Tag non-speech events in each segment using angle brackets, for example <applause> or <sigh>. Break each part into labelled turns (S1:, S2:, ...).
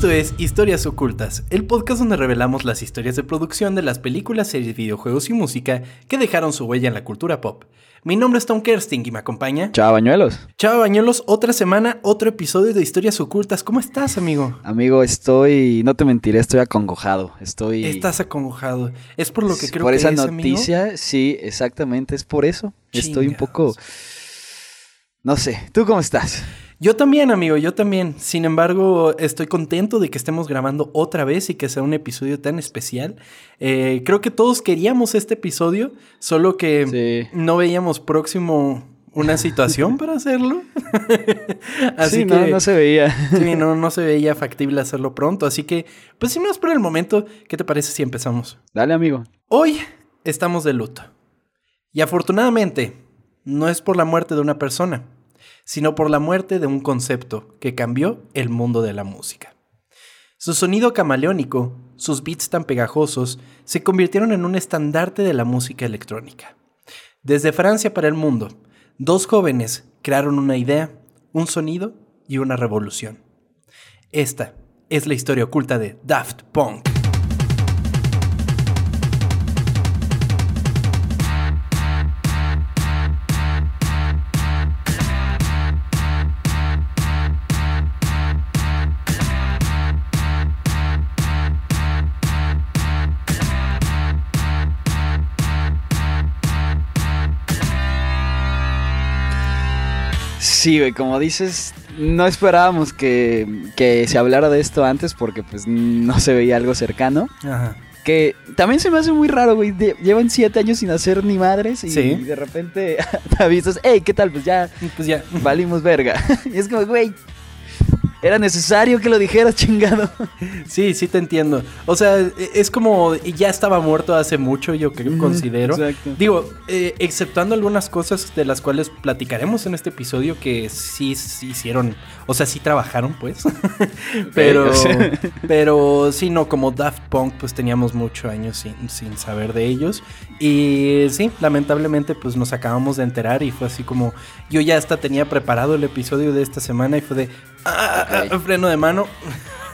S1: Esto es Historias Ocultas, el podcast donde revelamos las historias de producción de las películas, series, videojuegos y música que dejaron su huella en la cultura pop. Mi nombre es Tom Kersting y me acompaña.
S2: Chao, Bañuelos.
S1: Chao, Bañuelos. Otra semana, otro episodio de Historias Ocultas. ¿Cómo estás, amigo?
S2: Amigo, estoy. No te mentiré, estoy acongojado. Estoy.
S1: Estás acongojado. Es por lo que creo
S2: por
S1: que
S2: esa
S1: es,
S2: noticia,
S1: amigo?
S2: sí, exactamente. Es por eso. Estoy un poco. No sé. ¿Tú cómo estás?
S1: Yo también, amigo, yo también. Sin embargo, estoy contento de que estemos grabando otra vez y que sea un episodio tan especial. Eh, creo que todos queríamos este episodio, solo que
S2: Sí.
S1: no veíamos próximo una situación para hacerlo. <laughs> Así
S2: sí,
S1: que
S2: no, no se veía.
S1: sí, no, no se veía factible hacerlo pronto. Así que, pues sin más por el momento, ¿qué te parece si empezamos?
S2: Dale, amigo.
S1: Hoy estamos de luto. Y afortunadamente, no es por la muerte de una persona, sino por la muerte de un concepto que cambió el mundo de la música. Su sonido camaleónico, sus beats tan pegajosos, se convirtieron en un estandarte de la música electrónica. Desde Francia para el mundo, dos jóvenes crearon una idea, un sonido y una revolución. Esta es la historia oculta de Daft Punk.
S2: Sí, güey, como dices, no esperábamos que, que se hablara de esto antes porque pues no se veía algo cercano.
S1: Ajá.
S2: Que también se me hace muy raro, güey. de- llevan siete años sin hacer ni madres y,
S1: Sí.
S2: de repente <laughs> te avisas, hey, ¿qué tal? Pues ya
S1: Pues ya.
S2: valimos verga. <laughs> y es como, güey, era necesario que lo dijeras, chingado. <laughs>
S1: Sí, sí te entiendo. O sea, e- es como ya estaba muerto hace mucho, yo que considero.
S2: exacto.
S1: Digo, eh, exceptuando algunas cosas de las cuales platicaremos en este episodio que sí, sí hicieron, o sea, sí trabajaron, pues. <laughs> pero, <laughs> pero sí, no, como Daft Punk, pues teníamos muchos años sin, sin saber de ellos. Y sí, lamentablemente, pues nos acabamos de enterar y fue así como, yo ya hasta tenía preparado el episodio de esta semana y fue de, ah, freno de mano.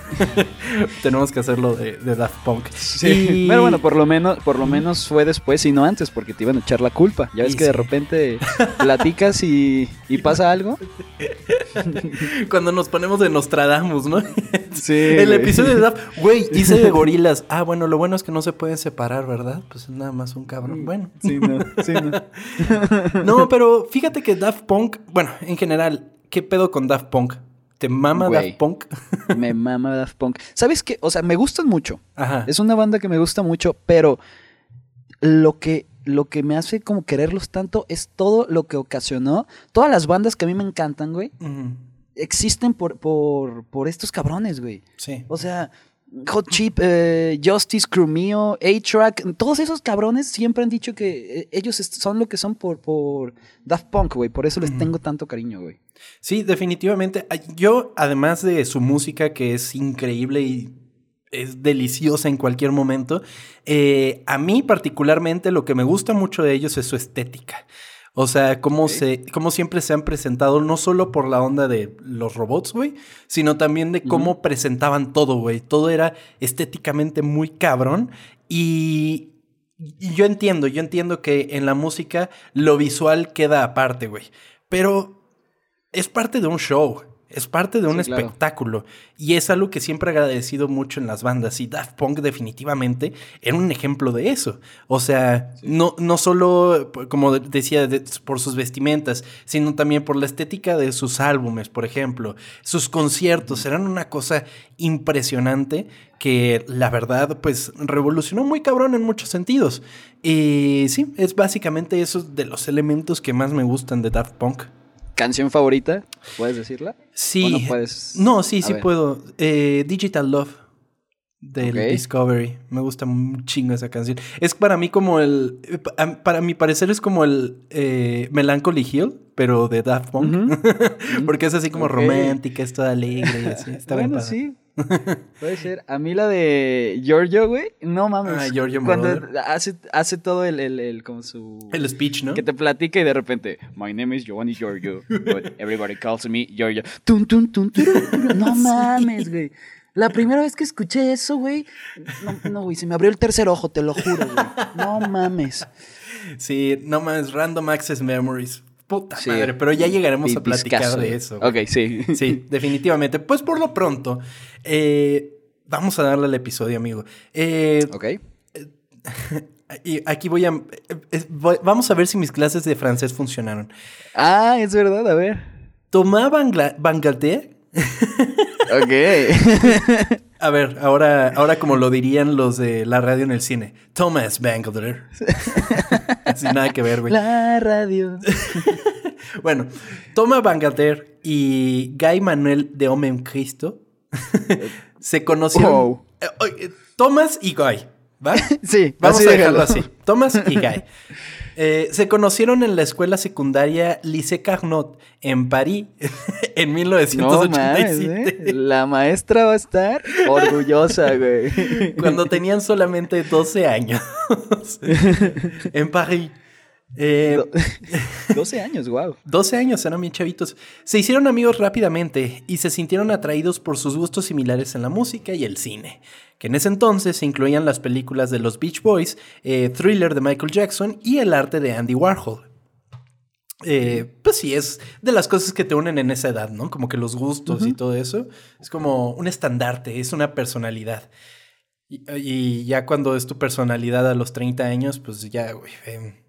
S1: <laughs> Tenemos que hacerlo de, de Daft Punk.
S2: Sí.
S1: Y-
S2: Pero bueno, por lo menos, por lo menos fue después y no antes, porque te iban a echar la culpa. Ya ves
S1: Y
S2: que de repente platicas y, y pasa algo. <laughs>
S1: Cuando nos ponemos de Nostradamus, ¿no? <laughs>
S2: Sí.
S1: El
S2: güey.
S1: episodio de Daft, güey, hice de gorilas. Ah, bueno, lo bueno es que no se pueden separar, ¿verdad? Pues es nada más un cabrón. Bueno.
S2: Sí, no, sí, no.
S1: No, pero fíjate que Daft Punk, bueno, en general, ¿qué pedo con Daft Punk? ¿Te mama
S2: Güey.
S1: Daft Punk? <laughs>
S2: Me mama Daft Punk. ¿Sabes qué? O sea, me gustan mucho.
S1: Ajá.
S2: Es una banda que me gusta mucho, pero lo que, lo que me hace como quererlos tanto es todo lo que ocasionó. Todas las bandas que a mí me encantan, güey, existen por, por, por estos cabrones, güey.
S1: Sí.
S2: O sea, Hot Chip, eh, Justice, Crew Mio, A-Track, todos esos cabrones siempre han dicho que eh, ellos son lo que son por, por Daft Punk, güey. Por eso les tengo tanto cariño, güey.
S1: Sí, definitivamente. Yo, además de su música, que es increíble y es deliciosa en cualquier momento, eh, a mí particularmente lo que me gusta mucho de ellos es su estética. O sea, cómo, se, cómo siempre se han presentado, no solo por la onda de los robots, güey, sino también de cómo presentaban todo, güey. Todo era estéticamente muy cabrón y... y yo entiendo, yo entiendo que en la música lo visual queda aparte, güey. Pero es parte de un show, es parte de un
S2: Sí, claro.
S1: espectáculo. Y es algo que siempre he agradecido mucho en las bandas. Y Daft Punk definitivamente era un ejemplo de eso. O sea, no, no solo, como decía, de- por sus vestimentas, sino también por la estética de sus álbumes, por ejemplo. Sus conciertos eran una cosa impresionante que la verdad, pues, revolucionó muy cabrón en muchos sentidos. Y sí, es básicamente esos de los elementos que más me gustan de Daft Punk.
S2: ¿Canción favorita? ¿Puedes decirla?
S1: Sí.
S2: ¿O no puedes?
S1: No, sí,
S2: A
S1: sí
S2: ver.
S1: puedo. Eh, Digital Love del. Discovery. Me gusta un chingo esa canción. Es para mí como el. pa- Para mi parecer es como el eh, Melancholy Hill, pero de Daft Punk. <laughs> Porque es así como romántica, es toda alegre y así. Está bien
S2: bueno,
S1: padre.
S2: sí. <laughs> Puede ser. A mí la de Giorgio, güey. No mames.
S1: Ah, Giorgio
S2: Cuando
S1: Moroder.
S2: hace, hace todo el, el, el- como su...
S1: El speech, ¿no?
S2: Que te platica y de repente, My name is Giovanni Giorgio, but everybody calls me Giorgio. Tun, tun, tun. No <laughs> mames, güey. La primera vez que escuché eso, güey. No, no, güey, se me abrió el tercer ojo, te lo juro, güey. No mames.
S1: Sí, no más, Random Access Memories. Puta
S2: Sí.
S1: madre, pero ya llegaremos a platicar de eso. güey.
S2: Ok, sí. <laughs>
S1: Sí, definitivamente. Pues por lo pronto, eh, vamos a darle al episodio, amigo. Eh,
S2: Ok. <laughs>
S1: y aquí voy a... eh, voy- vamos a ver si mis clases de francés funcionaron.
S2: Ah, es verdad, a ver.
S1: Thomas Bangla-. <laughs>
S2: Ok. <laughs>
S1: A ver, ahora, ahora como lo dirían los de la radio en el cine. Thomas Bangalter. <laughs> Sin nada que ver, güey.
S2: La radio. <laughs>
S1: Bueno, Thomas Bangalter y Guy Manuel de Homem Cristo se conocieron.
S2: Wow.
S1: Eh, Thomas y Guy, ¿va?
S2: Sí,
S1: Vamos a dejarlo así. Thomas y Guy. Eh, se conocieron en la escuela secundaria Lycée Carnot en París <laughs> en
S2: No mames,
S1: 1987.
S2: ¿eh? La maestra va a estar orgullosa, <laughs> güey.
S1: Cuando tenían solamente 12 años. <laughs> en París. Eh,
S2: 12 <laughs> años, wow.
S1: 12 años, eran bien chavitos. Se hicieron amigos rápidamente y se sintieron atraídos por sus gustos similares en la música y el cine, que en ese entonces incluían las películas de los Beach Boys, eh, Thriller de Michael Jackson y el arte de Andy Warhol. Eh, pues sí, es de las cosas que te unen en esa edad, ¿no? Como que los gustos y todo eso. Es como un estandarte, es una personalidad. Y, y ya cuando es tu personalidad a los 30 años, pues ya, güey, eh,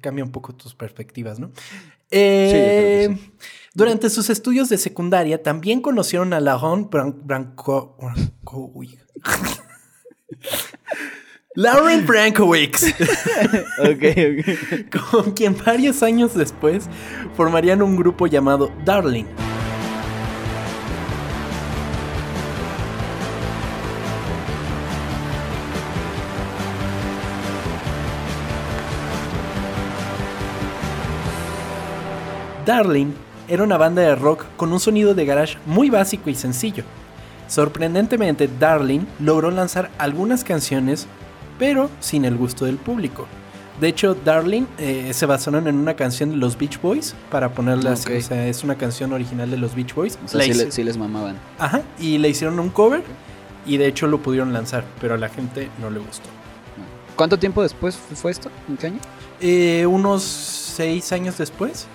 S1: cambia un poco tus perspectivas, ¿no? Eh,
S2: que
S1: Durante sus estudios de secundaria también conocieron a Lauren Bran- Branco... Brankowicz. Lauren <laughs> Brankowicz, <laughs>
S2: Ok, ok. <laughs>
S1: con quien varios años después formarían un grupo llamado Darling. Darling era una banda de rock con un sonido de garage muy básico y sencillo. Sorprendentemente, Darling logró lanzar algunas canciones, pero sin el gusto del público. De hecho, Darling eh, se basaron en una canción de los Beach Boys para ponerla así. O sea, es una canción original de los Beach Boys.
S2: O sea,
S1: La
S2: sí, le- sí les mamaban.
S1: Ajá, y le hicieron un cover y de hecho lo pudieron lanzar, pero a la gente no le gustó.
S2: ¿Cuánto tiempo después fu- fue esto? ¿En qué año?
S1: Eh, unos seis años después,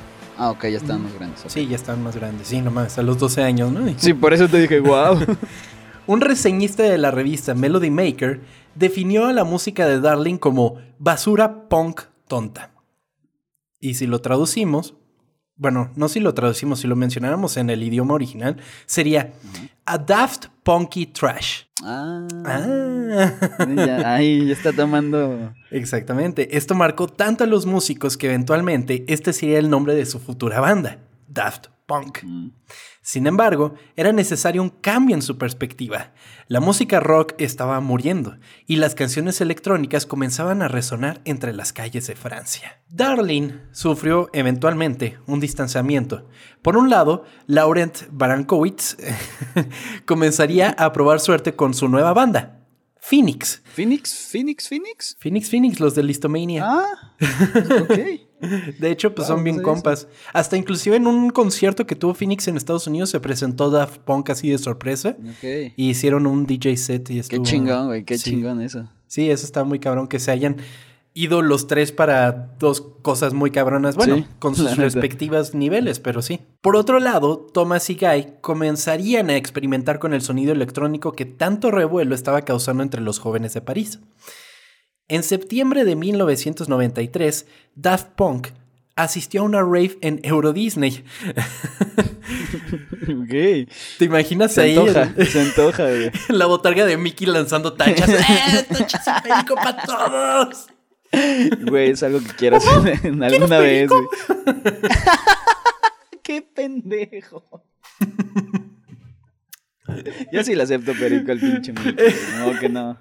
S2: Ah, ok, ya estaban más grandes.
S1: sí, ya estaban más grandes. Sí, nomás, a los 12 años, ¿no?
S2: Sí, por eso te dije, wow. <laughs>
S1: Un reseñista de la revista Melody Maker definió a la música de Darling como basura punk tonta. Y si lo traducimos, bueno, no si lo traducimos, si lo mencionáramos en el idioma original, sería a daft punky trash.
S2: Ah,
S1: Ah.
S2: ya, ahí ya está tomando.
S1: Exactamente. Esto marcó tanto a los músicos que eventualmente este sería el nombre de su futura banda, Daft Punk.
S2: Mm.
S1: Sin embargo, era necesario un cambio en su perspectiva. La música rock estaba muriendo y las canciones electrónicas comenzaban a resonar entre las calles de Francia. Darling sufrió eventualmente un distanciamiento. Por un lado, Laurent Barankowitz <laughs> comenzaría a probar suerte con su nueva banda, Phoenix.
S2: ¿Phoenix? ¿Phoenix? ¿Phoenix?
S1: Phoenix Phoenix, los de Listomania.
S2: Ah, ok. <laughs>
S1: De hecho, pues
S2: Wow,
S1: son bien compas. Hasta inclusive en un concierto que tuvo Phoenix en Estados Unidos se presentó Daft Punk así de sorpresa.
S2: Ok.
S1: Y hicieron un DJ set y
S2: Qué
S1: estuvo...
S2: chingón, güey, qué
S1: Sí.
S2: chingón eso.
S1: Sí, eso está muy cabrón que se hayan ido los tres para dos cosas muy cabronas. Bueno,
S2: Sí,
S1: con <laughs> sus
S2: neta.
S1: respectivas niveles, pero sí. Por otro lado, Thomas y Guy comenzarían a experimentar con el sonido electrónico que tanto revuelo estaba causando entre los jóvenes de París. En septiembre de 1993, Daft Punk asistió a una rave en Euro Disney. <laughs> ¿Te imaginas
S2: Se
S1: ahí
S2: antoja,
S1: el-
S2: se antoja, güey. <laughs>
S1: la botarga de Mickey lanzando tachas? <laughs> ¡Eh, tachas y perico para todos!
S2: Güey, es algo que quiero hacer en alguna vez, güey. ¡Qué pendejo! Yo sí le acepto perico al pinche Mickey, No, que no.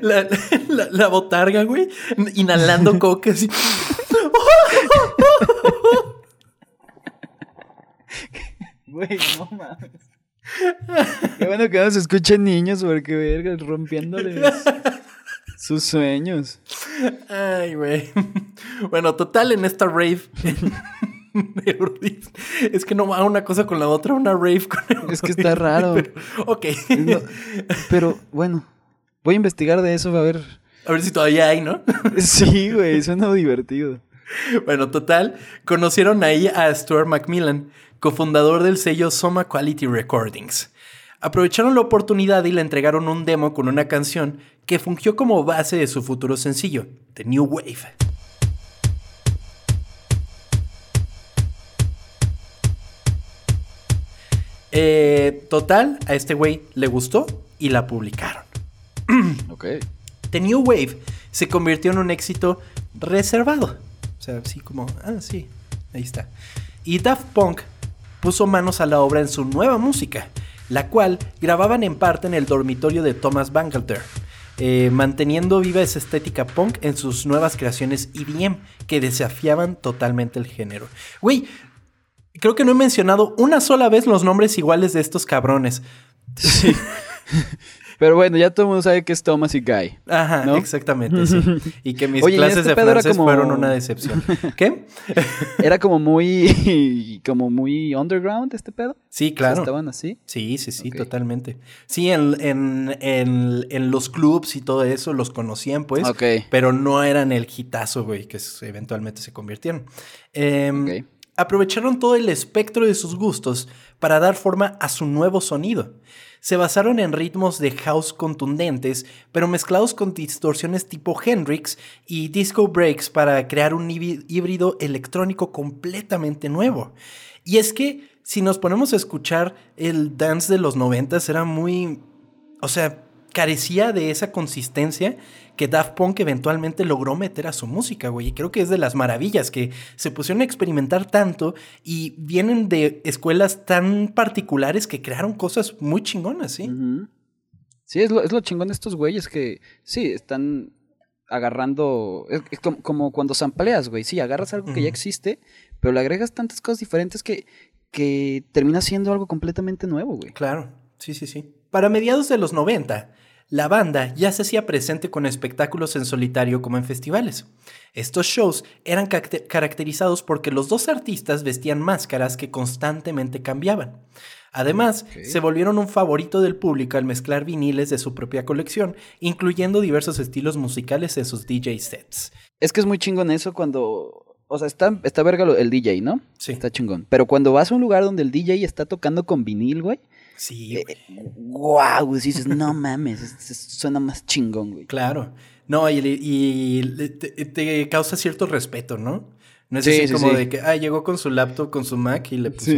S1: La, la- la botarga, güey, inhalando <laughs> coca así.
S2: Güey, no mames. Qué bueno que no se escuchen niños porque, verga, rompiéndoles sus sueños.
S1: Ay, güey. Bueno, total, en esta rave. Es que no va una cosa con la otra, una rave con
S2: Es que está raro.
S1: Pero, ok.
S2: No, pero bueno, voy a investigar de eso a ver.
S1: A ver si todavía hay, ¿no? <laughs>
S2: Sí, güey, suena divertido.
S1: Bueno, total, conocieron ahí a Stuart Macmillan, cofundador del sello Soma Quality Recordings. Aprovecharon la oportunidad y le entregaron un demo con una canción que fungió como base de su futuro sencillo, The New Wave. Eh, total, a este güey le gustó y la publicaron. <clears throat>
S2: Ok.
S1: The New Wave se convirtió en un éxito reservado. O sea, así como, ah, sí, ahí está. Y Daft Punk puso manos a la obra en su nueva música, la cual grababan en parte en el dormitorio de Thomas Bangalter, eh, manteniendo viva esa estética punk en sus nuevas creaciones EDM que desafiaban totalmente el género. Güey, creo que no he mencionado una sola vez los nombres iguales de estos cabrones.
S2: Sí. <laughs> Pero bueno, ya todo el mundo sabe que es Thomas y Guy.
S1: Ajá,
S2: ¿no?
S1: exactamente, sí. <laughs> Y que mis
S2: Oye, ¿y
S1: clases
S2: este
S1: de francés
S2: como-
S1: fueron una decepción. <laughs> ¿Qué?
S2: Era <laughs> como muy. como muy underground este pedo.
S1: Sí,
S2: O sea,
S1: claro.
S2: Estaban así.
S1: Sí, sí, sí, totalmente. Sí, en, en, en, en los clubs y todo eso los conocían, pues.
S2: ok.
S1: Pero no eran el hitazo, güey, que eventualmente se convirtieron. Em,
S2: Ok.
S1: Aprovecharon todo el espectro de sus gustos para dar forma a su nuevo sonido. Se basaron en ritmos de house contundentes, pero mezclados con distorsiones tipo Hendrix y disco breaks para crear un híbri- híbrido electrónico completamente nuevo. Y es que si nos ponemos a escuchar el dance de los noventas era muy, o sea, carecía de esa consistencia que Daft Punk eventualmente logró meter a su música, güey. Y creo que es de las maravillas que se pusieron a experimentar tanto y vienen de escuelas tan particulares que crearon cosas muy chingonas, ¿sí?
S2: Sí, es lo, es lo chingón de estos güeyes que sí, están agarrando. Es, es como, como cuando sampleas, güey. Sí, agarras algo que ya existe, pero le agregas tantas cosas diferentes que, que termina siendo algo completamente nuevo, güey.
S1: Claro, sí, sí, sí. Para mediados de los 90, la banda ya se hacía presente con espectáculos en solitario como en festivales. Estos shows eran caracterizados porque los dos artistas vestían máscaras que constantemente cambiaban. Además, se volvieron un favorito del público al mezclar viniles de su propia colección, incluyendo diversos estilos musicales en sus DJ sets.
S2: Es que es muy chingón eso cuando. O sea, está, está verga el DJ, ¿no?
S1: Sí.
S2: Está chingón. Pero cuando vas a un lugar donde el DJ está tocando con vinil, güey.
S1: Sí,
S2: eh,
S1: güey.
S2: Dices, no mames. es- es- suena más chingón, güey.
S1: Claro. No, y, y le- te, te causa cierto respeto, ¿no? No es
S2: Sí,
S1: así
S2: sí,
S1: como
S2: sí.
S1: de que, ah, llegó con su laptop, con su Mac y le puso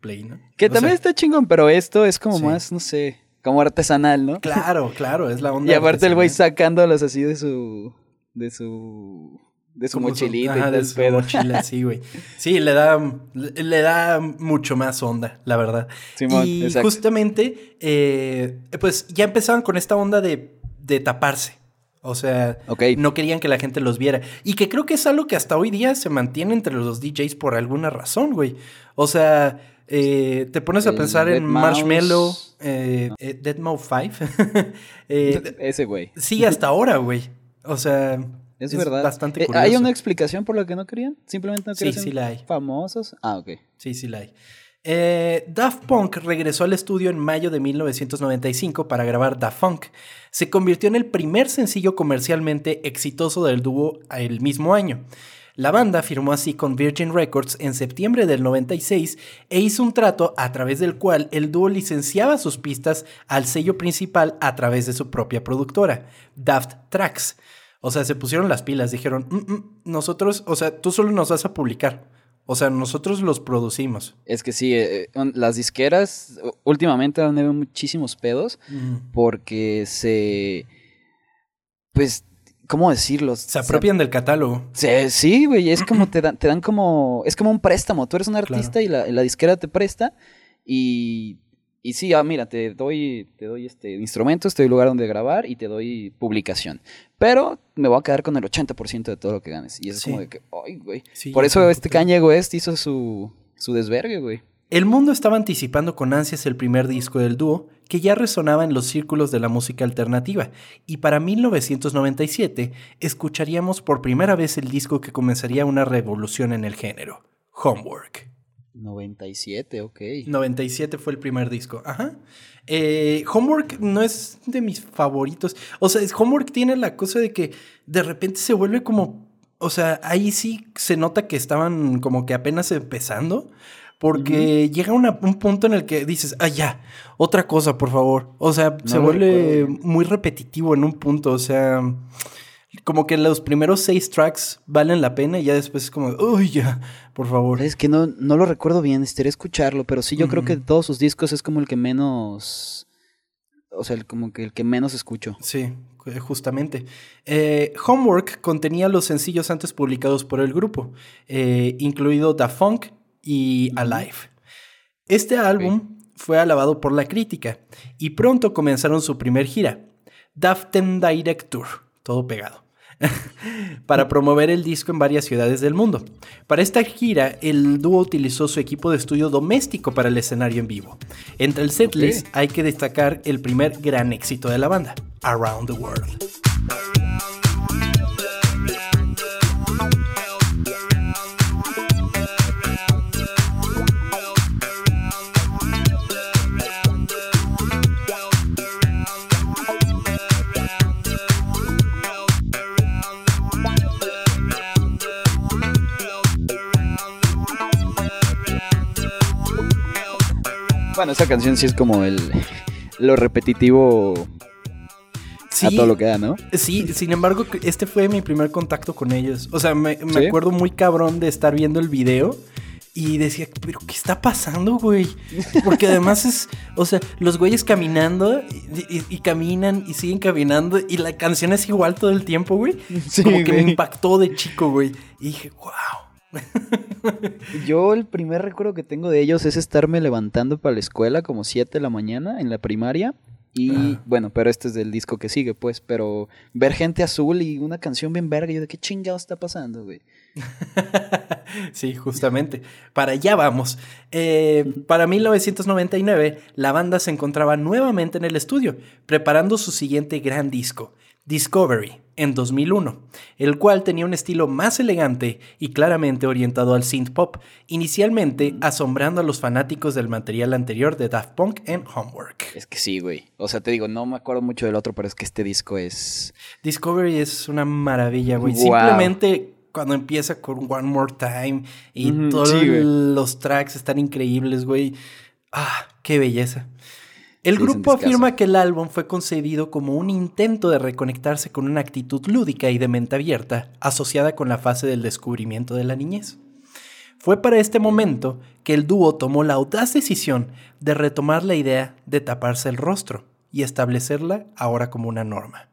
S1: play, ¿no?
S2: Que
S1: O
S2: también
S1: sea,
S2: está chingón, pero esto es como más, no sé, como artesanal, ¿no?
S1: Claro, claro, es la <laughs> onda.
S2: Y aparte el güey sacándolos así de su. de su. De su mochilita
S1: ajá,
S2: y todo
S1: de su
S2: pedo.
S1: mochila, <laughs> sí, güey. Sí, le da, le, da mucho más onda, la verdad.
S2: Simón,
S1: y
S2: exacto.
S1: justamente, eh, pues ya empezaban con esta onda de, de taparse. O sea, no querían que la gente los viera. Y que creo que es algo que hasta hoy día se mantiene entre los DJs por alguna razón, güey. O sea, eh, te pones a
S2: El
S1: pensar en
S2: Dead
S1: Marshmello,
S2: Mouse.
S1: eh, eh, Deadmau 5. eh,
S2: Ese güey.
S1: sí, hasta ahora, güey. O sea,
S2: Es, verdad.
S1: bastante
S2: Eh,
S1: curioso.
S2: ¿Hay una explicación por la que no querían? Simplemente no querían
S1: sí
S2: ser
S1: la hay.
S2: famosos. Ah, ok.
S1: Sí, sí la hay. Eh, Daft Punk regresó al estudio en mayo de 1995 para grabar Da Funk. Se convirtió en el primer sencillo comercialmente exitoso del dúo el mismo año. La banda firmó así con Virgin Records en septiembre del 96 e hizo un trato a través del cual el dúo licenciaba sus pistas al sello principal a través de su propia productora, Daft Tracks. O sea, se pusieron las pilas, dijeron, "Mm, mm, nosotros, o sea, tú solo nos vas a publicar. O sea, nosotros los producimos.
S2: Es que sí, eh, eh, las disqueras últimamente han habido muchísimos pedos porque se. Pues, ¿cómo decirlo?
S1: Se apropian del catálogo.
S2: Se- sí, güey, es como te dan, te dan como. Es como un préstamo. Tú eres un artista y la, la disquera te presta. Y. Y sí, ah, mira, te doy, te doy este instrumentos, te doy lugar donde grabar y te doy publicación. Pero me voy a quedar con el 80% de todo lo que ganes. Y eso
S1: Sí.
S2: es como de que, ay, güey.
S1: Sí,
S2: Por eso este. Kanye West hizo su, su desvergue, güey.
S1: El mundo estaba anticipando con ansias el primer disco del dúo, que ya resonaba en los círculos de la música alternativa, y para 1997 escucharíamos por primera vez el disco que comenzaría una revolución en el género, Homework.
S2: 97, ok.
S1: 97 fue el primer disco. Ajá. Eh, Homework no es de mis favoritos. O sea, Homework tiene la cosa de que de repente se vuelve como. O sea, ahí sí se nota que estaban como que apenas empezando. Porque llega un punto en el que dices, ah, ya, otra cosa, por favor. O sea, se vuelve muy repetitivo en un punto. O sea, como que los primeros seis tracks valen la pena y ya después es como, uy, ya, por favor.
S2: Es que no, no lo recuerdo bien, estaría escucharlo, pero sí, yo creo que de todos sus discos es como el que menos. O sea, como que el que menos escucho.
S1: Sí, justamente. Eh, Homework contenía los sencillos antes publicados por el grupo, eh, incluido Da Funk y Alive. Este álbum fue alabado por la crítica y pronto comenzaron su primer gira, Daften Direct Tour, todo pegado, <laughs> para promover el disco en varias ciudades del mundo. Para esta gira, el dúo utilizó su equipo de estudio doméstico para el escenario en vivo. Entre el setlist hay que destacar el primer gran éxito de la banda, Around the World.
S2: Bueno, esa canción sí es como el lo repetitivo a todo lo que da, ¿no?
S1: Sí, sin embargo, este fue mi primer contacto con ellos. O sea, me, acuerdo muy cabrón de estar viendo el video y decía, pero ¿qué está pasando, güey? Porque además es, o sea, los güeyes caminando y, caminan y siguen caminando y la canción es igual todo el tiempo, güey. Como que me impactó de chico, güey. Y dije, wow. <laughs>
S2: Yo el primer recuerdo que tengo de ellos es estarme levantando para la escuela como 7 de la mañana en la primaria. Y bueno, pero este es del disco que sigue, pues, pero ver gente azul y una canción bien verga, yo de qué chingado está pasando, güey. <laughs>
S1: sí, justamente. Para allá vamos. Eh, para 1999, la banda se encontraba nuevamente en el estudio, preparando su siguiente gran disco, Discovery en 2001, el cual tenía un estilo más elegante y claramente orientado al synth pop, inicialmente asombrando a los fanáticos del material anterior de Daft Punk en Homework.
S2: Es que sí, güey. O sea, te digo, no me acuerdo mucho del otro, pero es que este disco es...
S1: Discovery es una maravilla, güey. Simplemente cuando empieza con One More Time y todos los tracks están increíbles, güey. Ah, qué belleza. El grupo afirma que el álbum fue concebido como un intento de reconectarse con una actitud lúdica y de mente abierta, asociada con la fase del descubrimiento de la niñez. Fue para este momento que el dúo tomó la audaz decisión de retomar la idea de taparse el rostro y establecerla ahora como una norma.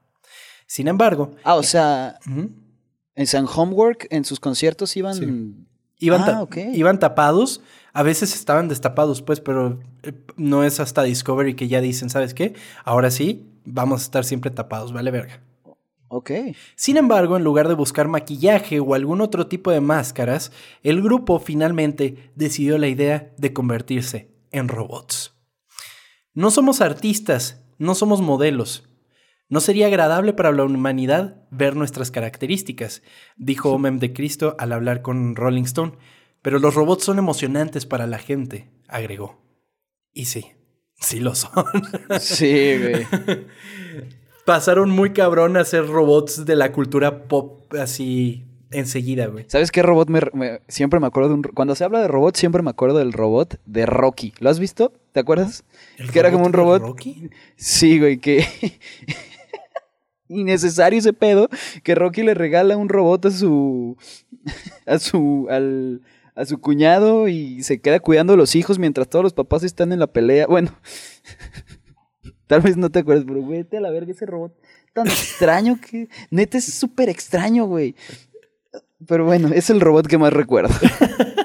S1: Sin embargo...
S2: Ah, o sea, en San Homework, en sus conciertos iban...
S1: Iban, ah, iban tapados, a veces estaban destapados, pues, pero eh, no es hasta Discovery que ya dicen, ¿sabes qué? Ahora sí, vamos a estar siempre tapados, vale verga.
S2: Ok.
S1: Sin embargo, en lugar de buscar maquillaje o algún otro tipo de máscaras, el grupo finalmente decidió la idea de convertirse en robots. No somos artistas, no somos modelos, no sería agradable para la humanidad ver nuestras características, dijo Omem de Cristo al hablar con Rolling Stone. Pero los robots son emocionantes para la gente, agregó. Y sí, sí lo son.
S2: Sí, güey. <laughs>
S1: Pasaron muy cabrón a ser robots de la cultura pop así enseguida, güey.
S2: ¿Sabes qué robot siempre me acuerdo de un cuando se habla de robot siempre me acuerdo del robot de Rocky. ¿Lo has visto? ¿Te acuerdas? que era como un robot. Rocky? Sí, güey, que <laughs> innecesario ese pedo que Rocky le regala un robot a su <laughs> a su al a su cuñado y se queda cuidando a los hijos mientras todos los papás están en la pelea. Bueno, <laughs> tal vez no te acuerdas, pero vete a la verga ese robot tan extraño que neta es súper extraño, güey. Pero bueno, es el robot que más recuerdo. <laughs>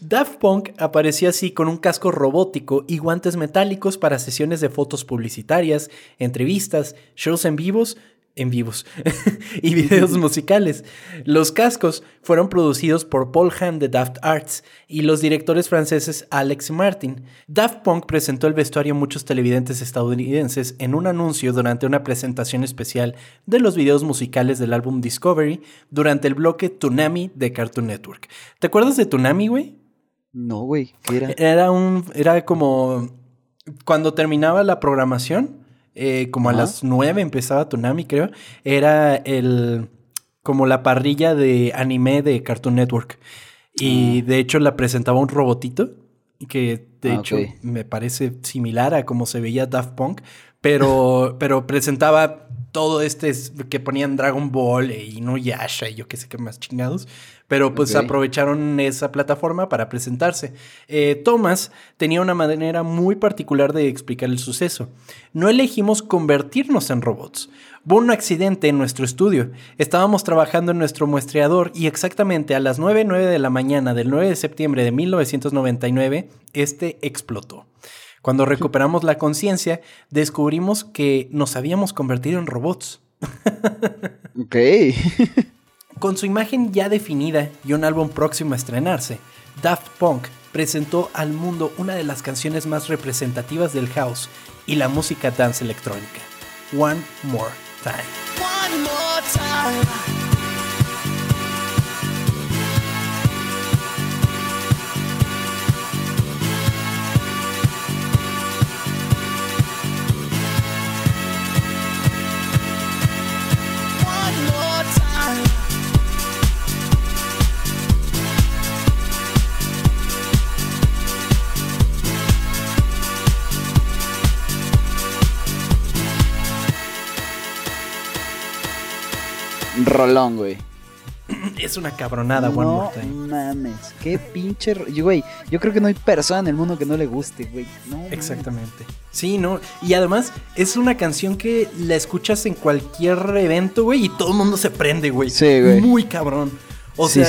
S1: Daft Punk apareció así con un casco robótico y guantes metálicos para sesiones de fotos publicitarias, entrevistas, shows en vivos en vivos <laughs> y videos musicales. Los cascos fueron producidos por Paul Hahn de Daft Arts y los directores franceses Alex Martin. Daft Punk presentó el vestuario a muchos televidentes estadounidenses en un anuncio durante una presentación especial de los videos musicales del álbum Discovery durante el bloque Tsunami de Cartoon Network. ¿Te acuerdas de Tsunami, güey?
S2: No, güey, ¿qué era?
S1: Era un era como cuando terminaba la programación eh, como a las 9 empezaba Tsunami, creo. Era el como la parrilla de anime de Cartoon Network. Y ah. de hecho la presentaba un robotito que de ah, hecho me parece similar a como se veía Daft Punk, pero, pero presentaba todo este que ponían Dragon Ball y Inuyasha y yo qué sé qué más chingados. Pero pues aprovecharon esa plataforma para presentarse. Eh, Thomas tenía una manera muy particular de explicar el suceso. No elegimos convertirnos en robots. Hubo un accidente en nuestro estudio. Estábamos trabajando en nuestro muestreador y exactamente a las 9.09 de la mañana del 9 de septiembre de 1999, este explotó. Cuando recuperamos la conciencia, descubrimos que nos habíamos convertido en robots.
S2: ok.
S1: Con su imagen ya definida y un álbum próximo a estrenarse, Daft Punk presentó al mundo una de las canciones más representativas del house y la música dance electrónica, One More Time. One more time.
S2: Rolón, güey. <clears throat>
S1: Es una cabronada, One More Time.
S2: No mames, qué pinche. Güey, yo creo que no hay persona en el mundo que no le guste, güey.
S1: Exactamente. Sí, no. Y además, es una canción que la escuchas en cualquier evento, güey, y todo el mundo se prende, güey.
S2: Sí, güey.
S1: Muy cabrón. O sea,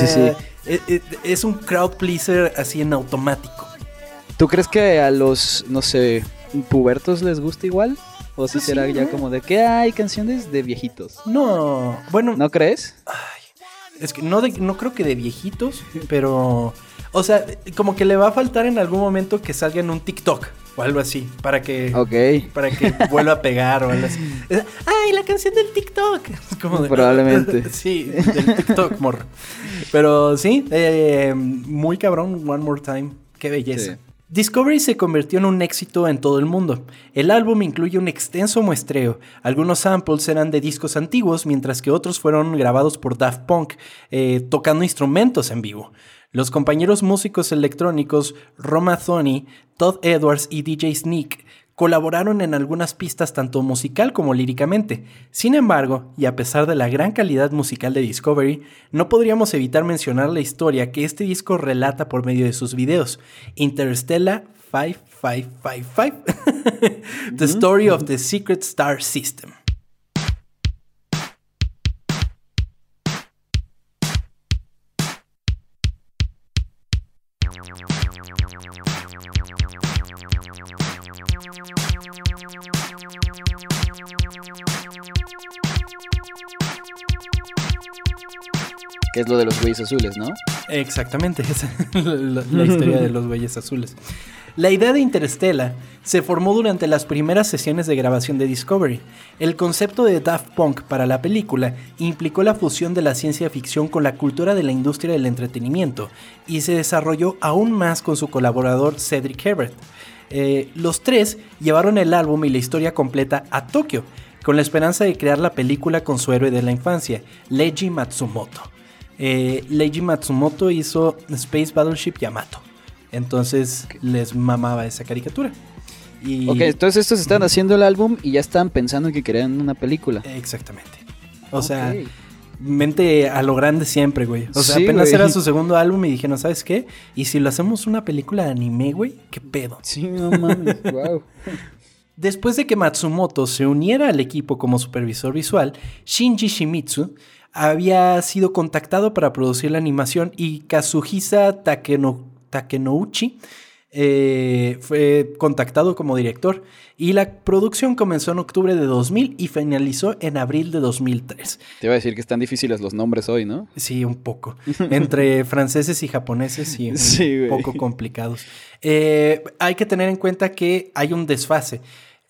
S1: e, e, Es, un crowd pleaser así en automático.
S2: ¿Tú crees que a los, no sé, pubertos les gusta igual? ¿O si pues será ya como de que hay canciones de viejitos?
S1: No, bueno.
S2: ¿No crees?
S1: es que no, no creo que de viejitos, pero. O sea, como que le va a faltar en algún momento que salga en un TikTok o algo así, para que, para que vuelva a pegar o algo así. <laughs> ¡Ay, la canción del TikTok! <laughs>
S2: Probablemente. <laughs>
S1: sí, del TikTok, morro. Pero sí, eh, muy cabrón, One More Time. Qué belleza. Discovery se convirtió en un éxito en todo el mundo. El álbum incluye un extenso muestreo. Algunos samples eran de discos antiguos, mientras que otros fueron grabados por Daft Punk, eh, tocando instrumentos en vivo. Los compañeros músicos electrónicos Roma Thony, Todd Edwards y DJ Sneak colaboraron en algunas pistas tanto musical como líricamente. Sin embargo, y a pesar de la gran calidad musical de Discovery, no podríamos evitar mencionar la historia que este disco relata por medio de sus videos. Interstellar 5555. <laughs> the Story of the Secret Star System.
S2: Es lo de los güeyes azules, ¿no?
S1: Exactamente, <laughs> esa es la, historia de los güeyes azules. La idea de Interstellar se formó durante las primeras sesiones de grabación de Discovery. El concepto de Daft Punk para la película implicó la fusión de la ciencia ficción con la cultura de la industria del entretenimiento y se desarrolló aún más con su colaborador Cedric Herbert. Eh, los tres llevaron el álbum y la historia completa a Tokio, con la esperanza de crear la película con su héroe de la infancia, Leiji Matsumoto. Eh, Leiji Matsumoto hizo Space Battleship Yamato. Entonces les mamaba esa caricatura.
S2: Y... Ok, entonces estos están haciendo el álbum y ya están pensando en que querían una película.
S1: Exactamente. O sea, mente a lo grande siempre, güey. O sea, apenas era su segundo álbum y dije, no sabes qué? Y si lo hacemos una película de anime, güey, ¿qué pedo?
S2: Sí, no mames, <laughs> wow.
S1: Después de que Matsumoto se uniera al equipo como supervisor visual, Shinji Shimizu había sido contactado para producir la animación y Kazuhisa Takenouchi eh, fue contactado como director y la producción comenzó en octubre de 2000 y finalizó en abril de 2003.
S2: Te iba a decir que están difíciles los nombres hoy, ¿no?
S1: Sí, un poco. <laughs> Entre franceses y japoneses, sí, un poco complicados. Eh, hay que tener en cuenta que hay un desfase.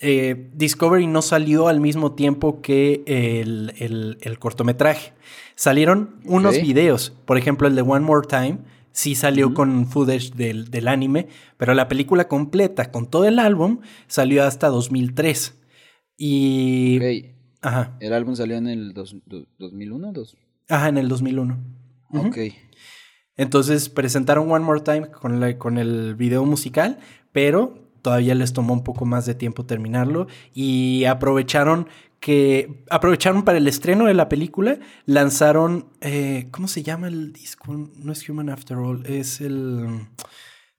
S1: Eh, Discovery no salió al mismo tiempo que el, cortometraje. Salieron unos videos, por ejemplo el de One More Time, sí salió con footage del, anime, pero la película completa con todo el álbum salió hasta 2003. Y...
S2: Ajá. ¿El álbum salió en el 2001?
S1: Ajá, en el 2001. Ok. Entonces presentaron One More Time con, con el video musical, pero todavía les tomó un poco más de tiempo terminarlo y aprovecharon que aprovecharon para el estreno de la película, lanzaron, eh, ¿cómo se llama el disco? No es Human After All, es el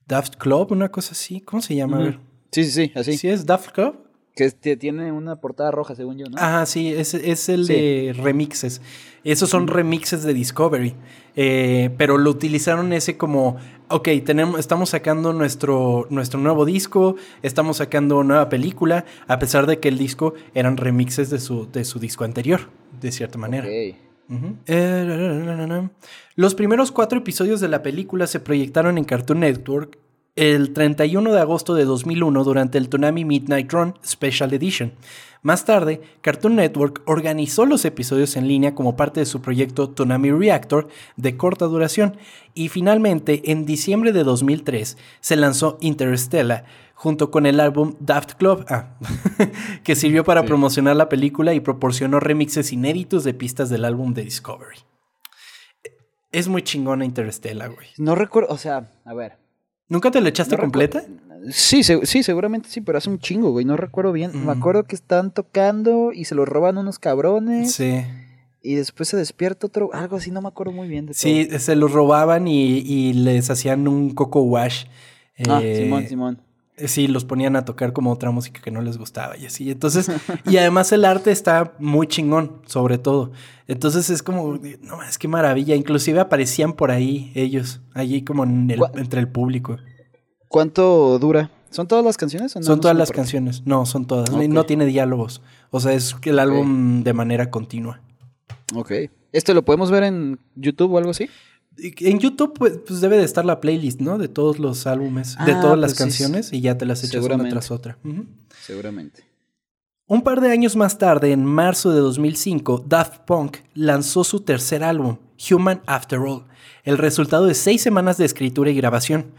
S1: Daft Club, una cosa así, ¿cómo se llama? A ver.
S2: Sí, sí, sí, así.
S1: ¿Sí es Daft Club?
S2: Que tiene una portada roja, según yo, ¿no?
S1: Ajá, sí, es, es el de remixes. Esos son remixes de Discovery. Eh, pero lo utilizaron ese como, ok, tenemos, estamos sacando nuestro, nuestro nuevo disco, estamos sacando nueva película, a pesar de que el disco eran remixes de su, de su disco anterior, de cierta manera. Eh, los primeros cuatro episodios de la película se proyectaron en Cartoon Network el 31 de agosto de 2001 durante el Tsunami Midnight Run Special Edition. Más tarde, Cartoon Network organizó los episodios en línea como parte de su proyecto Tsunami Reactor de corta duración y finalmente en diciembre de 2003 se lanzó Interstellar junto con el álbum Daft Club, ah, <laughs> que sirvió para promocionar la película y proporcionó remixes inéditos de pistas del álbum de Discovery. Es muy chingona Interstellar, güey.
S2: No recuerdo, o sea, a ver,
S1: ¿Nunca te la echaste completa?
S2: Sí, sí, seguramente sí, pero hace un chingo, güey. No recuerdo bien. Me acuerdo que están tocando y se los roban unos cabrones. Sí. Y después se despierta otro, algo así, no me acuerdo muy bien de
S1: Sí, se los robaban y, les hacían un coco wash.
S2: Ah, eh, Simón, Simón.
S1: Eh, sí, los ponían a tocar como otra música que no les gustaba y así. Entonces, <laughs> y además el arte está muy chingón, sobre todo. Entonces es como, no, es que maravilla. Inclusive aparecían por ahí ellos, allí como entre el público.
S2: ¿Cuánto dura? ¿Son todas las canciones?
S1: son todas las canciones. No, son todas. No tiene diálogos. O sea, es el álbum de manera continua.
S2: Ok. ¿Esto lo podemos ver en YouTube o algo así?
S1: En YouTube, pues, pues, debe de estar la playlist, ¿no? De todos los álbumes, de ah, todas las pues canciones, y ya te las echas una tras otra.
S2: Seguramente.
S1: Un par de años más tarde, en marzo de 2005, Daft Punk lanzó su tercer álbum, Human After All, el resultado de seis semanas de escritura y grabación.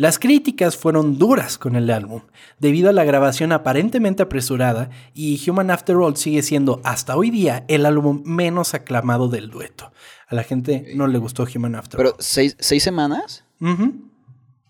S1: Las críticas fueron duras con el álbum, debido a la grabación aparentemente apresurada, y Human After All sigue siendo hasta hoy día el álbum menos aclamado del dueto. A la gente no le gustó Human After
S2: All. ¿Pero seis, semanas?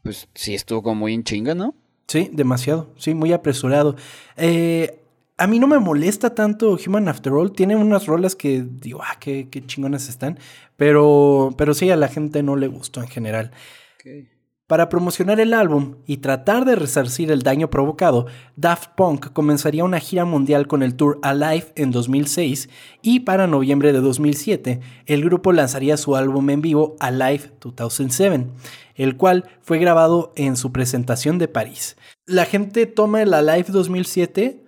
S2: Pues sí, estuvo como muy en chinga, ¿no?
S1: Sí, demasiado. Sí, muy apresurado. Eh, a mí no me molesta tanto Human After All. Tiene unas rolas que digo, ah, qué, qué chingonas están. Pero, pero sí, a la gente no le gustó en general. Okay. Para promocionar el álbum y tratar de resarcir el daño provocado, Daft Punk comenzaría una gira mundial con el tour Alive en 2006 y para noviembre de 2007 el grupo lanzaría su álbum en vivo Alive 2007, el cual fue grabado en su presentación de París. La gente toma el Alive 2007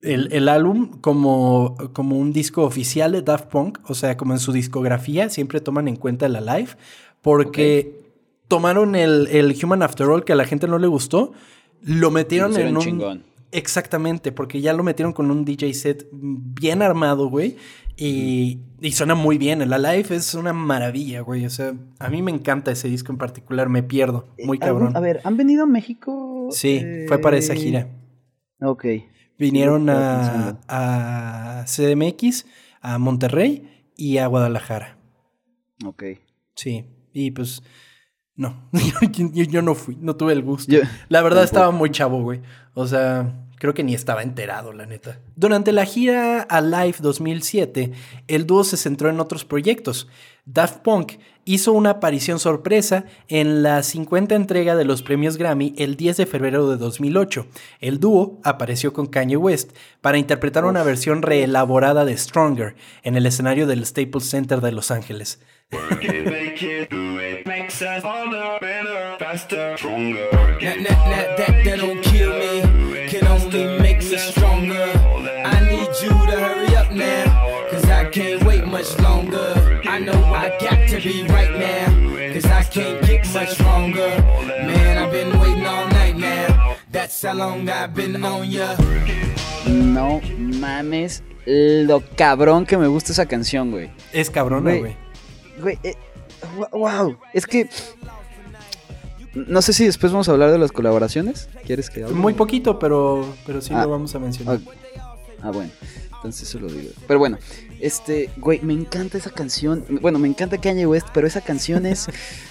S1: el, álbum como, como, un disco oficial de Daft Punk, o sea, como en su discografía, siempre toman en cuenta el Alive, porque tomaron el, Human After All que a la gente no le gustó, lo metieron en un... Chingón. Exactamente, porque ya lo metieron con un DJ set bien armado, güey. Y, y, suena muy bien. El Alive es una maravilla, güey. O sea, a mí me encanta ese disco en particular. Me pierdo. Muy eh, cabrón.
S2: A ver, ¿han venido a México?
S1: Sí, fue para esa gira.
S2: Ok.
S1: Vinieron a, a CDMX, a Monterrey y a Guadalajara.
S2: Ok.
S1: Sí. Y pues no, <laughs> yo, no fui, no tuve el gusto. la verdad estaba muy chavo, güey. O sea, creo que ni estaba enterado, la neta. Durante la gira a Live 2007, el dúo se centró en otros proyectos. Daft Punk hizo una aparición sorpresa en la 50 entrega de los premios Grammy el 10 de febrero de 2008. El dúo apareció con Kanye West para interpretar una versión reelaborada de Stronger en el escenario del Staples Center de Los Ángeles.
S3: Faster, stronger. That, that, that, that, that don't kill me, can only make me stronger. I need you to hurry up now, cause I can't wait much longer. I know I got to be right now, cause I can't get much longer. Man, I've been waiting all night now, that's how long I've been on ya.
S2: No mames lo cabrón que me gusta esa canción, güey.
S1: Es cabrona, güey.
S2: Güey, eh, wow. Es que. No sé si después vamos a hablar de las colaboraciones. ¿Quieres que hable?
S1: Muy poquito, pero, pero sí
S2: Ah.
S1: lo vamos a mencionar.
S2: Ah, bueno. Entonces eso lo digo. Pero bueno, este, güey, me encanta esa canción. Bueno, me encanta Kanye West, pero esa canción es.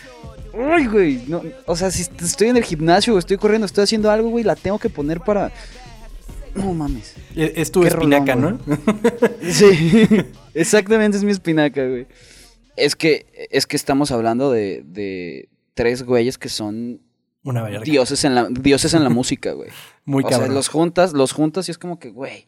S2: <laughs> Uy, güey. No, o sea, si estoy en el gimnasio o estoy corriendo, estoy haciendo algo, güey, la tengo que poner para. No mames.
S1: Es, es tu espinaca,
S2: rolón,
S1: ¿no?
S2: Sí, <laughs> exactamente es mi espinaca, güey. Es que, es que estamos hablando de, de tres güeyes que son
S1: Una
S2: dioses en la, dioses en la <laughs> música, güey.
S1: Muy
S2: o sea,
S1: cabrón.
S2: los juntas, los juntas y es como que, güey.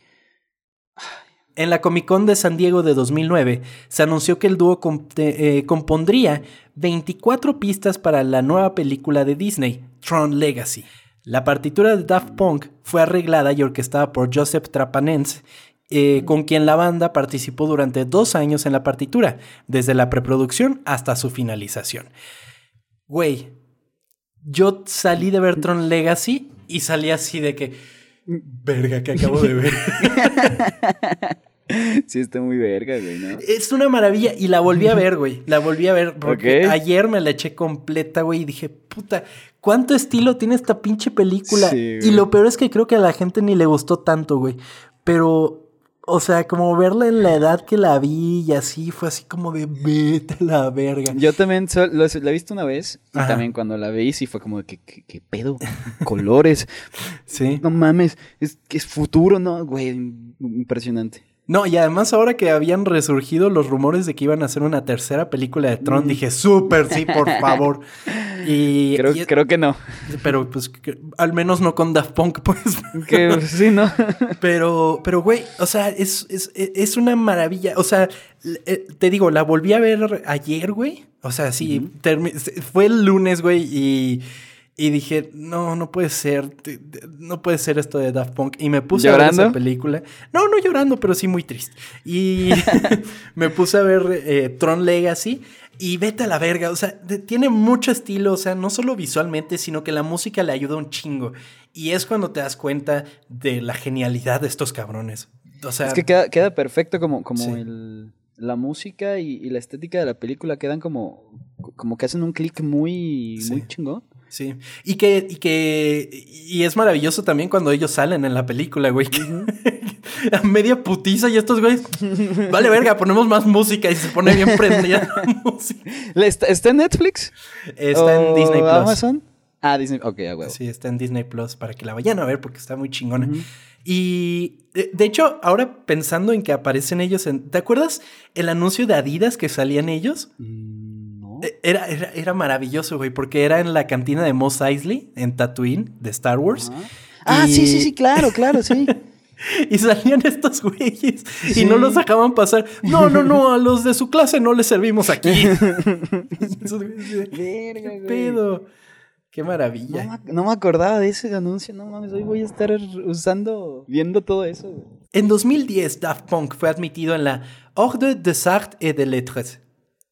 S1: En la Comic Con de San Diego de 2009 se anunció que el dúo comp- eh, compondría 24 pistas para la nueva película de Disney, Tron Legacy. La partitura de Daft Punk fue arreglada y orquestada por Joseph Trapanense, eh, con quien la banda participó durante dos años en la partitura, desde la preproducción hasta su finalización. Güey, yo salí de ver Tron Legacy y salí así de que... Verga, que acabo de ver. <laughs>
S2: Sí, está muy verga, güey, ¿no?
S1: Es una maravilla y la volví a ver, güey. La volví a ver porque ayer me la eché completa, güey, y dije, puta, ¿cuánto estilo tiene esta pinche película?
S2: Sí,
S1: y lo peor es que creo que a la gente ni le gustó tanto, güey. Pero, o sea, como verla en la edad que la vi y así, fue así como de vete a la verga.
S2: Yo también sol- lo- la he visto una vez y
S1: Ajá.
S2: también cuando la vi sí fue como de que, que- que pedo, colores, <laughs>
S1: Sí.
S2: no mames, es que es futuro, ¿no? Güey, impresionante.
S1: No, y además ahora que habían resurgido los rumores de que iban a hacer una tercera película de Tron, dije, súper, sí, por <laughs> favor. Y,
S2: Creo,
S1: y-
S2: creo que no.
S1: pero pues que- al menos no con Daft Punk, pues.
S2: Que sí, ¿no? <laughs>
S1: Pero, pero, güey, o sea, es, es, es una maravilla. O sea, eh, te digo, la volví a ver ayer, güey. O sea, sí, fue el lunes, güey, y, y dije, no, no puede ser, no puede ser esto de Daft Punk. Y me puse a ver esa película. No, no llorando, pero sí muy triste. Y <laughs> me puse a ver eh, Tron Legacy. Y vete a la verga, o sea, tiene mucho estilo, o sea, no solo visualmente, sino que la música le ayuda un chingo. Y es cuando te das cuenta de la genialidad de estos cabrones. O sea,
S2: Es que queda, queda perfecto como, como
S1: Sí.
S2: el, la música y, y la estética de la película quedan como, como que hacen un clic muy,
S1: Sí.
S2: muy chingón.
S1: Sí. Y que, y que, y es maravilloso también cuando ellos salen en la película, güey. que- <laughs> a media putiza y estos güeyes, vale verga, ponemos más música y se pone bien prendida la <laughs> música.
S2: ¿La- ¿Está, está en Netflix?
S1: Está en
S2: ¿O
S1: Disney Plus.
S2: Amazon? Ah, Disney. Ok, a huevo.
S1: Sí, está en Disney Plus para que la vayan a ver porque está muy chingona. Y de, de hecho, ahora pensando en que aparecen ellos en. ¿Te acuerdas el anuncio de Adidas que salían ellos?
S2: Mm, No.
S1: Eh, Era, era, era maravilloso, güey, porque era en la cantina de Mos Eisley, en Tatooine, de Star Wars.
S2: Ah, sí, sí, sí, claro, claro, sí. <laughs>
S1: Y salían estos güeyes
S2: Sí.
S1: y no los dejaban pasar. No, no, no, a los de su clase no les servimos aquí. <laughs>
S2: Verga,
S1: ¿Qué
S2: güey.
S1: pedo? Qué
S2: No
S1: maravilla.
S2: me, no me acordaba de ese anuncio, no mames, hoy voy a estar usando, viendo todo eso. güey.
S1: En 2010, Daft Punk fue admitido en la Ordre des Arts et des Lettres,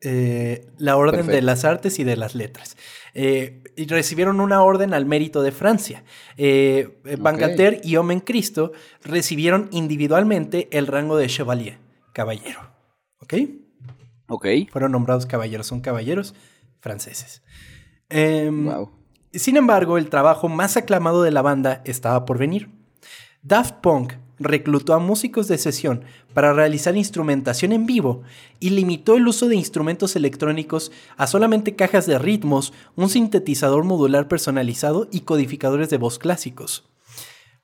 S1: eh, la Orden de las Artes y de las Letras. Eh, y recibieron una orden al mérito de Francia. Eh, eh, Bangalter y Omen Cristo recibieron individualmente el rango de Chevalier, caballero. ¿Ok?
S2: Ok.
S1: Fueron nombrados caballeros, son caballeros franceses. Em,
S2: Wow.
S1: sin embargo, el trabajo más aclamado de la banda estaba por venir. Daft Punk reclutó a músicos de sesión para realizar instrumentación en vivo y limitó el uso de instrumentos electrónicos a solamente cajas de ritmos, un sintetizador modular personalizado y codificadores de voz clásicos.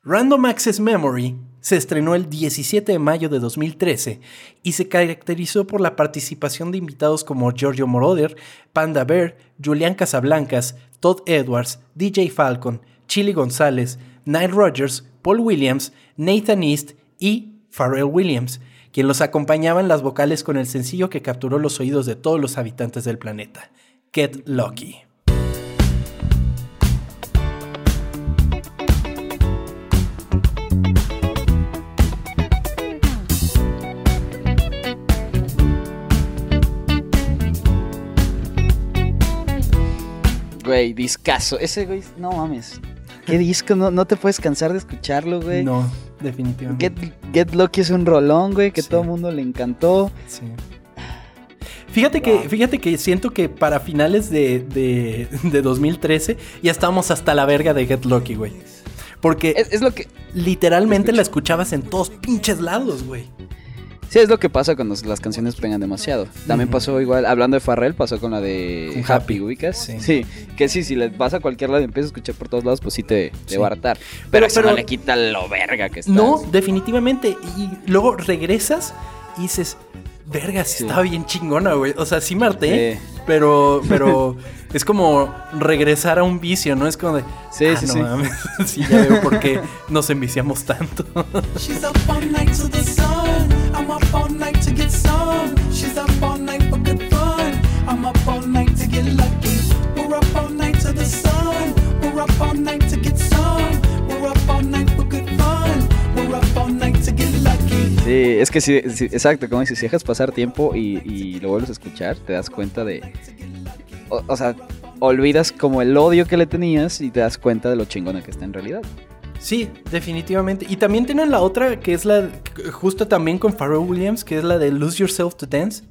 S1: Random Access Memory se estrenó el 17 de mayo de 2013 y se caracterizó por la participación de invitados como Giorgio Moroder, Panda Bear, Julián Casablancas, Todd Edwards, DJ Falcon, Chili González, Nile Rogers, Paul Williams, Nathan East y Pharrell Williams, quien los acompañaba en las vocales con el sencillo que capturó los oídos de todos los habitantes del planeta, Get Lucky.
S2: Güey, discaso. Ese güey, no mames. ¿Qué disco? No, no te puedes cansar de escucharlo, güey.
S1: No definitivamente.
S2: Get, Get Lucky es un rolón, güey, que
S1: Sí.
S2: todo el mundo le encantó.
S1: Sí. Fíjate que, fíjate que siento que para finales de, de, de 2013 ya estábamos hasta la verga de Get Lucky, güey. Porque
S2: Es, es lo que.
S1: literalmente la escuchabas en todos pinches lados, güey.
S2: Sí, es lo que pasa cuando las canciones pegan demasiado. También pasó igual, hablando de Farrell, pasó con la de
S1: Con
S2: Happy, ¿ubicas?
S1: sí.
S2: Sí. que sí, si le vas a cualquier lado y empiezas a escuchar por todos lados, pues sí te, te
S1: Sí.
S2: va a hartar. Pero,
S1: Pero-
S2: eso
S1: pero-
S2: no le quita lo verga que está.
S1: No, definitivamente. Y luego regresas y dices, verga, sí,
S2: Sí.
S1: estaba bien chingona, güey. O sea, sí me harté,
S2: Sí.
S1: pero, pero <laughs> es como regresar a un vicio, ¿no? Es como de,
S2: Sí,
S1: "Ah,
S2: sí,
S1: no
S2: sí.
S1: mames". <laughs> sí, ya veo por qué nos enviciamos tanto.
S4: She's up all night to the sun. I'm up all night to get some. She's up all
S2: es que sí, exacto, como dices, si dejas pasar tiempo y, y lo vuelves a escuchar, te das cuenta de... O, o sea, olvidas como el odio que le tenías y te das cuenta de lo chingona que está en realidad.
S1: Sí, definitivamente. Y también tienen la otra que es la, justo también con Pharrell Williams, que es la de Lose Yourself to Dance.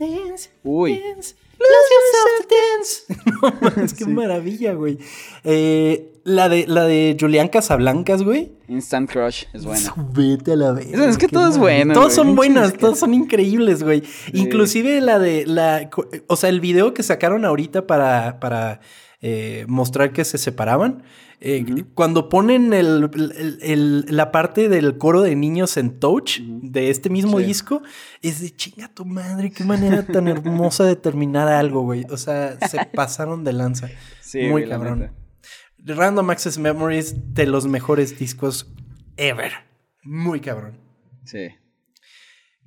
S1: Dance,
S2: Uy.
S1: dance, lose yourself dance. <laughs> No <laughs> mames, qué
S2: Sí.
S1: maravilla, güey. Eh, la, de, la de Julián Casablancas, güey.
S2: Instant Crush es buena.
S1: Vete a la vez.
S2: Es- es que todo es bueno,
S1: Todos son
S2: que-
S1: todos son increíbles, güey. Inclusive la de la. O sea, el video que sacaron ahorita para, para eh, mostrar que se separaban. Eh, Cuando ponen el, el- el- la parte del coro de niños en Touch de este mismo
S2: Sí.
S1: disco, es de chinga tu madre, qué manera tan hermosa de terminar algo, güey. O sea, se <laughs> pasaron de lanza.
S2: Sí,
S1: Muy cabrón. Random Access Memories de los mejores discos ever. Muy cabrón.
S2: Sí.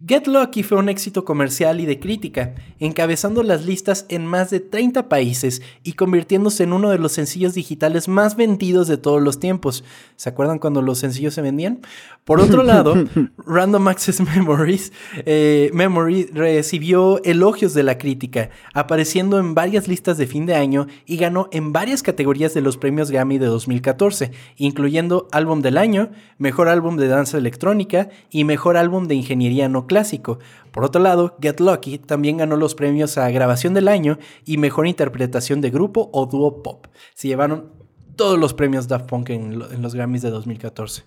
S1: Get Lucky fue un éxito comercial y de crítica, encabezando las listas en más de 30 países y convirtiéndose en uno de los sencillos digitales más vendidos de todos los tiempos. ¿Se acuerdan cuando los sencillos se vendían? Por otro lado, <laughs> Random Access Memories, eh, Memory recibió elogios de la crítica, apareciendo en varias listas de fin de año y ganó en varias categorías de los premios Grammy de 2014, incluyendo Álbum del Año, Mejor Álbum de Danza Electrónica y Mejor Álbum de Ingeniería No Clásico. Por otro lado, Get Lucky también ganó los premios a Grabación del Año y Mejor Interpretación de Grupo o Dúo Pop. Se llevaron todos los premios Daft Punk en, lo- en los Grammys de 2014.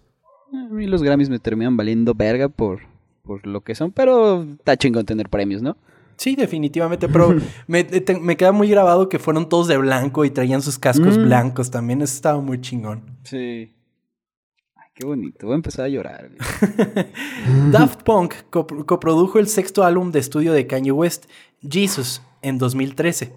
S2: A mí los Grammys me terminan valiendo verga por, por lo que son, pero está chingón tener premios, ¿no?
S1: Sí, definitivamente, pero <laughs> me, te- me queda muy grabado que fueron todos de blanco y traían sus cascos
S2: Mm.
S1: blancos también. Eso estaba muy chingón.
S2: Sí. Qué bonito. Voy a empezar a llorar. <laughs>
S1: Daft Punk cop- coprodujo el sexto álbum de estudio de Kanye West, Jesus, en 2013,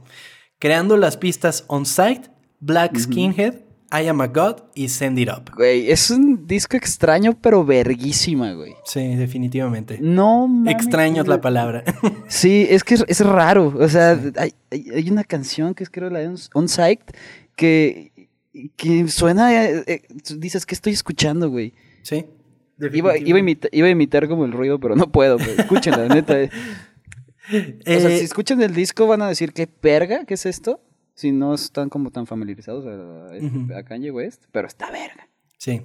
S1: creando las pistas On Sight, Black Skinhead, I Am a God y Send It Up.
S2: Güey, es un disco extraño, pero verguísima, güey.
S1: Sí, definitivamente.
S2: No mames,
S1: Extraño es la palabra. <laughs>
S2: Sí, es que es, es raro. O sea, hay, hay, hay una canción que es creo la de On- On Sight que, que suena. eh, eh, dices, ¿qué estoy escuchando, güey?
S1: sí.
S2: Iba, iba, a imita- iba a imitar como el ruido, pero no puedo, güey. Escúchenla, <laughs> neta. eh. O sea, si escuchan el disco van a decir, ¿qué perga? ¿Qué es esto? Si no están como tan familiarizados a, a- Kanye West, pero está verga.
S1: Sí.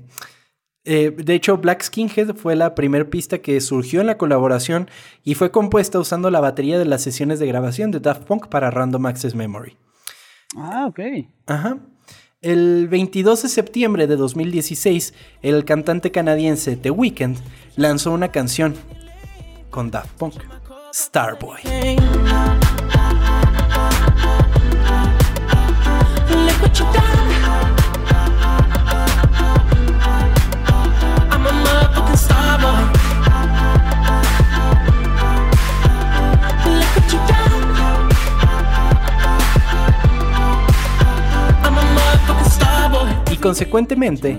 S1: Eh, de hecho, Black Skinhead fue la primera pista que surgió en la colaboración y fue compuesta usando la batería de las sesiones de grabación de Daft Punk para Random Access Memory.
S2: Ah, ok.
S1: Ajá. El 22 de septiembre de 2016, el cantante canadiense The Weeknd lanzó una canción con Daft Punk, Starboy. Consecuentemente,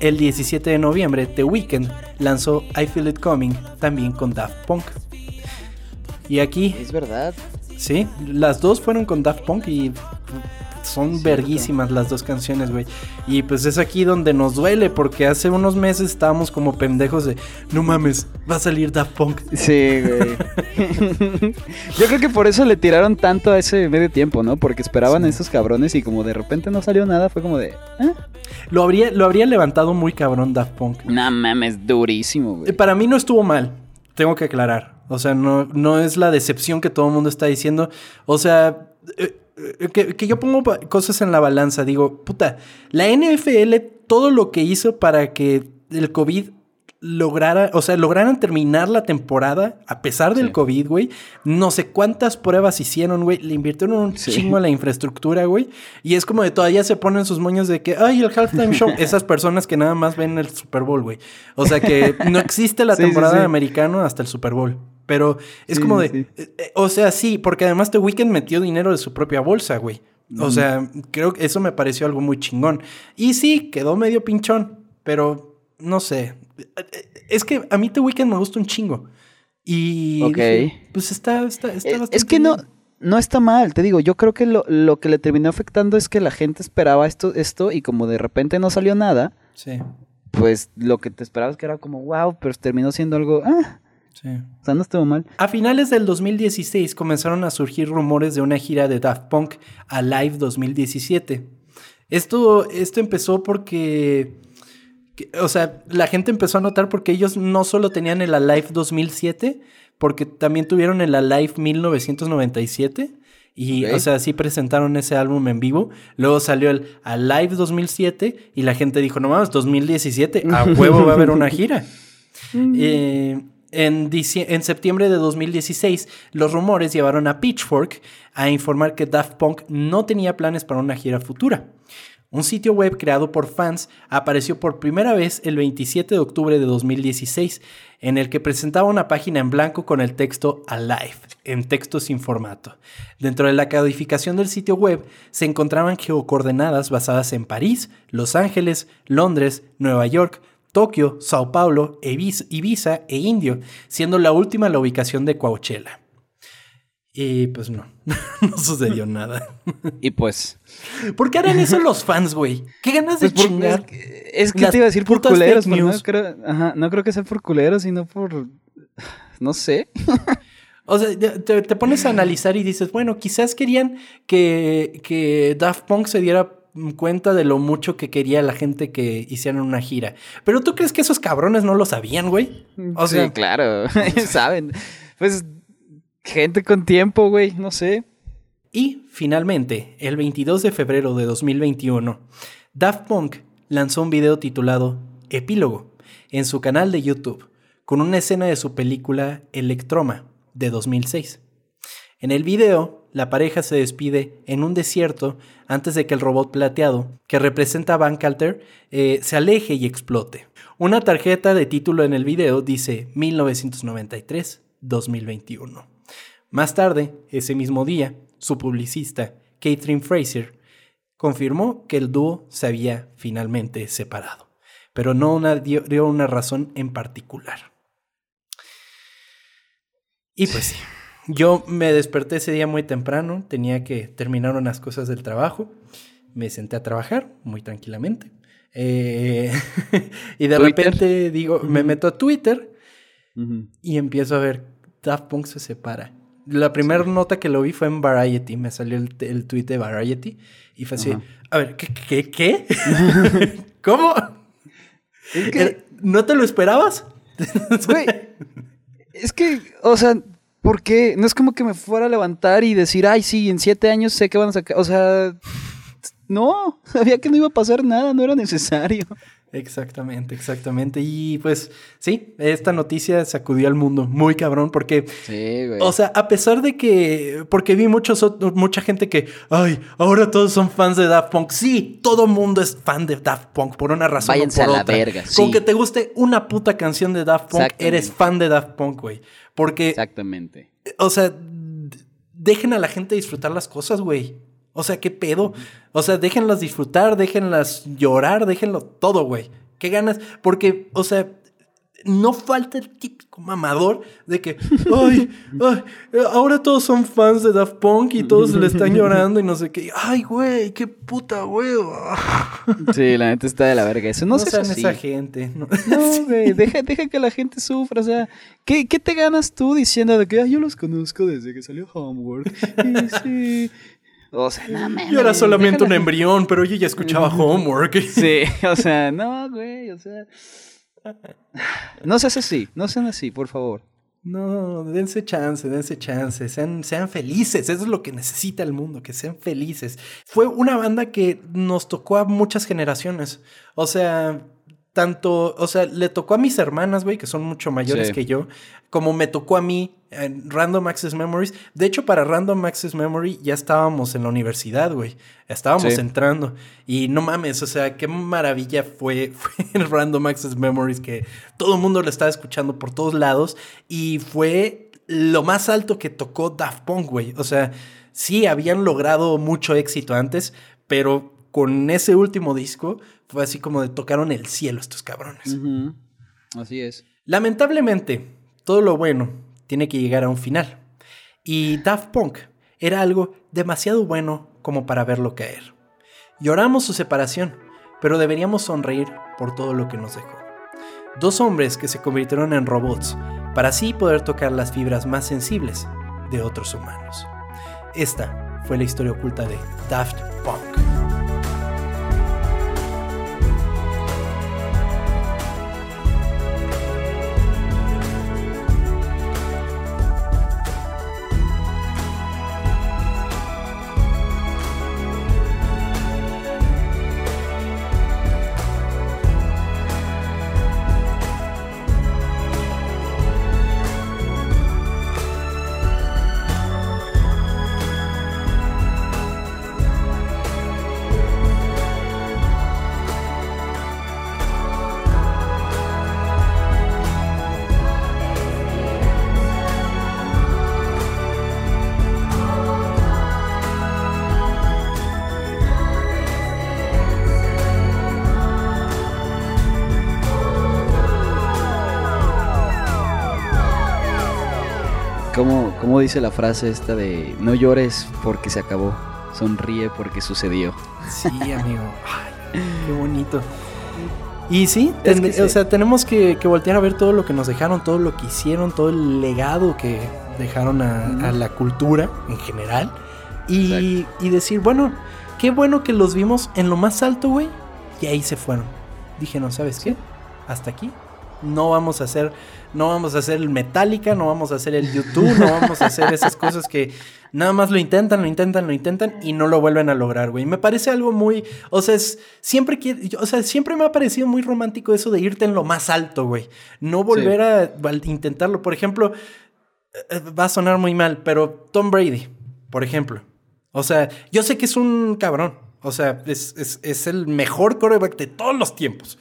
S1: el 17 de noviembre, The Weeknd lanzó I Feel It Coming también con Daft Punk. Y aquí
S2: Es verdad.
S1: Sí, las dos fueron con Daft Punk y son verguísimas las dos canciones, güey. Y pues es aquí donde nos duele porque hace unos meses estábamos como pendejos de, no mames, va a salir Daft Punk.
S2: Sí, güey. <laughs> <laughs> Yo creo que por eso le tiraron tanto a ese medio tiempo, ¿no? Porque esperaban a esos cabrones y como de repente no salió nada, fue como de... ¿eh?
S1: Lo habría, lo habría levantado muy cabrón Daft Punk.
S2: No mames, durísimo,
S1: Eh,
S2: güey.
S1: Para mí no estuvo mal, tengo que aclarar. O sea, no, no es la decepción que todo el mundo está diciendo. O sea, eh, eh, que, que yo pongo cosas en la balanza. Digo, puta, la NFL, todo lo que hizo para que el COVID lograra, o sea, lograran terminar la temporada a pesar del
S2: Sí.
S1: COVID, güey. No sé cuántas pruebas hicieron, güey. Le invirtieron un
S2: Sí.
S1: chingo en la infraestructura, güey. Y es como de todavía se ponen sus moños de que, ay, el halftime show. <laughs> Esas personas que nada más ven el Super Bowl, güey. O sea que no existe la <laughs>
S2: Sí,
S1: temporada americano hasta el Super Bowl. Pero es como de, eh, eh, o sea, sí, porque además The Weeknd metió dinero de su propia bolsa, güey. O sea, creo que eso me pareció algo muy chingón. Y sí, quedó medio pinchón, pero no sé. Es que a mí The Weeknd me gusta un chingo. Y dije, pues está, está, está
S2: Eh,
S1: bastante
S2: es que no, no está mal, te digo, yo creo que lo, lo que le terminó afectando es que la gente esperaba esto, esto y como de repente no salió nada,
S1: Sí,
S2: pues lo que te esperabas que era como wow, pero terminó siendo algo, ah,
S1: sí.
S2: o sea, no estuvo mal.
S1: A finales del 2016 comenzaron a surgir rumores de una gira de Daft Punk a Live 2017. Esto, esto empezó porque, que- o sea, la gente empezó a notar porque ellos no solo tenían el Alive 2007, porque también tuvieron el Alive 1997. Y, o sea, sí presentaron ese álbum en vivo. Luego salió el Alive 2007 y la gente dijo, no mames, 2017, a <laughs> huevo va a haber una gira. <laughs> Eh, en, dicie- en septiembre de 2016, los rumores llevaron a Pitchfork a informar que Daft Punk no tenía planes para una gira futura. Un sitio web creado por fans apareció por primera vez el 27 de octubre de 2016, en el que presentaba una página en blanco con el texto Alive, en texto sin formato. Dentro de la codificación del sitio web se encontraban geocoordenadas basadas en París, Los Ángeles, Londres, Nueva York, Tokio, Sao Paulo, Ibiza, e Indio, siendo la última la ubicación de Coachella. Y pues no, <laughs> no sucedió nada.
S2: Y pues,
S1: ¿Por qué harán eso los fans, güey? ¿Qué ganas de
S2: pues por-
S1: chingar?
S2: es que, es que te iba a decir por culeros, pero no creo, ajá, no creo que sea por culeros, sino por, no sé.
S1: O sea, te, te pones a analizar y dices, bueno, quizás querían que, que Daft Punk se diera cuenta de lo mucho que quería la gente que hicieran una gira. Pero tú crees que esos cabrones no lo sabían, güey? O sea,
S2: sí, claro, <laughs> saben. Pues, gente con tiempo, güey, no sé.
S1: Y finalmente, el 22 de febrero de 2021, Daft Punk lanzó un video titulado Epílogo en su canal de YouTube con una escena de su película Electroma de 2006. En el video, la pareja se despide en un desierto antes de que el robot plateado, que representa a Van Calter, eh, se aleje y explote. Una tarjeta de título en el video dice 1993-2021. Más tarde, ese mismo día, su publicista, Catherine Fraser, confirmó que el dúo se había finalmente separado, pero no una- dio, dio una razón en particular. Y pues sí, yo me desperté ese día muy temprano, tenía que terminar unas cosas del trabajo, me senté a trabajar muy tranquilamente. eh, <laughs> y de
S2: Twitter.
S1: repente digo, me meto a Twitter y empiezo a ver Daft Punk se separa. La primera nota que lo vi fue en Variety, me salió el, el tweet de Variety y fue así,
S2: Ajá.
S1: a ver, ¿qué? qué, qué? <laughs> ¿Cómo?
S2: Es que-
S1: Eh, ¿No te lo esperabas? <laughs>
S2: Güey, es que, o sea, ¿por qué? No es como que me fuera a levantar y decir, ay, sí, en siete años sé que van a sacar. O sea, no, <laughs> sabía que no iba a pasar nada, no era necesario.
S1: Exactamente, exactamente. Y pues sí, esta noticia sacudió al mundo muy cabrón porque
S2: Sí, güey.
S1: O sea, a pesar de que. Porque vi muchos, mucha gente que. Ay, ahora todos son fans de Daft Punk. Sí, todo mundo es fan de Daft Punk por una razón.
S2: Váyanse
S1: o por
S2: a la
S1: otra.
S2: verga,
S1: Con
S2: sí.
S1: que te guste una puta canción de Daft Punk, eres fan de Daft Punk, güey. Porque,
S2: Exactamente.
S1: o sea, dejen a la gente disfrutar las cosas, güey. O sea, qué pedo. O sea, déjenlas disfrutar, déjenlas llorar, déjenlo todo, güey. ¿Qué ganas? Porque, o sea, no falta el típico mamador de que, <laughs> ay, ay, ahora todos son fans de Daft Punk y todos le están llorando y no sé qué. Ay, güey, qué puta hueva. <laughs>
S2: Sí, la neta está de la verga. Eso no,
S1: No, sean
S2: así.
S1: esa gente. No. <laughs>
S2: No, güey, deja, deja que la gente sufra, o sea, ¿qué, qué te ganas tú diciendo de que "Ay, yo los conozco desde que salió Homework? Y sí. O sea, no mames.
S1: Yo era solamente un embrión, pero yo ya escuchaba Homework. <laughs>
S2: Sí, o sea, no, güey, o sea. No seas así, no sean así, por favor.
S1: No, dense chance, dense chance, sean, sean felices, eso es lo que necesita el mundo, que sean felices. Fue una banda que nos tocó a muchas generaciones, o sea, tanto, o sea, le tocó a mis hermanas, güey, que son mucho mayores
S2: Sí.
S1: que yo, como me tocó a mí en Random Access Memories. De hecho, para Random Access Memory ya estábamos en la universidad, güey, estábamos
S2: Sí.
S1: entrando y no mames, o sea, qué maravilla fue, <laughs> fue el Random Access Memories que todo el mundo lo estaba escuchando por todos lados y fue lo más alto que tocó Daft Punk, güey. O sea, sí habían logrado mucho éxito antes, pero con ese último disco fue así como de tocaron el cielo estos cabrones.
S2: Así es.
S1: Lamentablemente, todo lo bueno tiene que llegar a un final. Y Daft Punk era algo demasiado bueno como para verlo caer. Lloramos su separación, pero deberíamos sonreír por todo lo que nos dejó. Dos hombres que se convirtieron en robots para así poder tocar las fibras más sensibles de otros humanos. Esta fue la historia oculta de Daft Punk.
S2: ¿Cómo, cómo dice la frase esta de no llores porque se acabó, sonríe porque sucedió?
S1: Sí, amigo. Ay, qué bonito. Y sí,
S2: Es
S1: o sea, tenemos que, que voltear a ver todo lo que nos dejaron, todo lo que hicieron, todo el legado que dejaron a la cultura en general. Y, y decir, bueno, qué bueno que los vimos en lo más alto, güey. Y ahí se fueron. Dije, no, ¿sabes qué? Hasta aquí. No vamos a hacer, no vamos a hacer el Metallica, no vamos a hacer el YouTube, no vamos a hacer esas cosas que nada más lo intentan, lo intentan, lo intentan y no lo vuelven a lograr, güey. Me parece algo muy, o sea, es, siempre yo- o sea, siempre me ha parecido muy romántico eso de irte en lo más alto, güey. No volver a, a intentarlo. Por ejemplo, eh, va a sonar muy mal, pero Tom Brady, por ejemplo. O sea, yo sé que es un cabrón. O sea, es, es- es el mejor quarterback de todos los tiempos.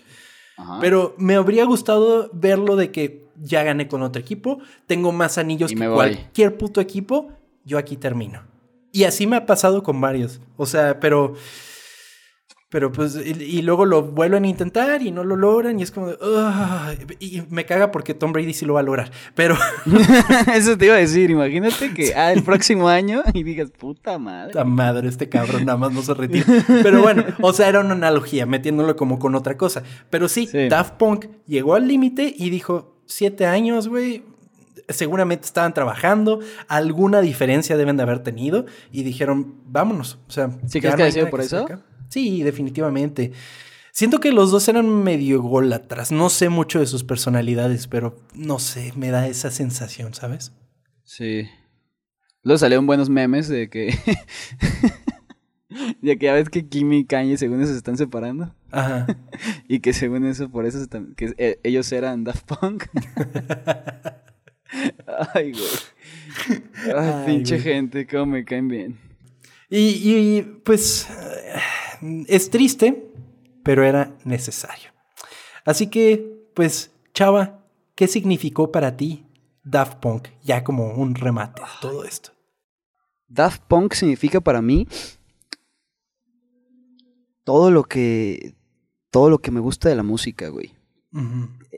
S2: Ajá.
S1: Pero me habría gustado verlo de que ya gané con otro equipo, tengo más anillos
S2: Y
S1: que cualquier puto equipo, yo aquí termino. Y así me ha pasado con varios. O sea, pero. Pero pues, y, y luego lo vuelven a intentar y no lo logran y es como de, "Ugh", y me caga porque Tom Brady sí lo va a lograr. Pero <laughs> <laughs>
S2: Eso te iba a decir, imagínate que ah, el próximo año <laughs> y digas, puta madre.
S1: La madre, este cabrón nada más no se retira. Pero bueno, o sea, era una analogía, metiéndolo como con otra cosa. Pero sí,
S2: Sí.
S1: Daft Punk llegó al límite y dijo, siete años, güey. Seguramente estaban trabajando, alguna diferencia deben de haber tenido y dijeron, vámonos. O sea,
S2: ¿Sí crees que
S1: hay
S2: sido por eso?
S1: acá. Sí, definitivamente. Siento que los dos eran medio ególatras. No sé mucho de sus personalidades, pero no sé, me da esa sensación, ¿sabes?
S2: Sí. Luego salieron buenos memes de que. <laughs> de que ya ves que Kimi y Kanye según eso se están separando.
S1: Ajá. <laughs>
S2: Y que según eso, por eso están- que eh, ellos eran Daft Punk. <laughs> Ay, güey. Ay,
S1: Ay,
S2: pinche
S1: güey.
S2: gente, cómo me caen bien.
S1: Y, y, pues es triste, pero era necesario. Así que, pues, Chava, ¿qué significó para ti Daft Punk? Ya como un remate a todo esto.
S2: Daft Punk significa para mí todo lo que todo lo que me gusta de la música, güey.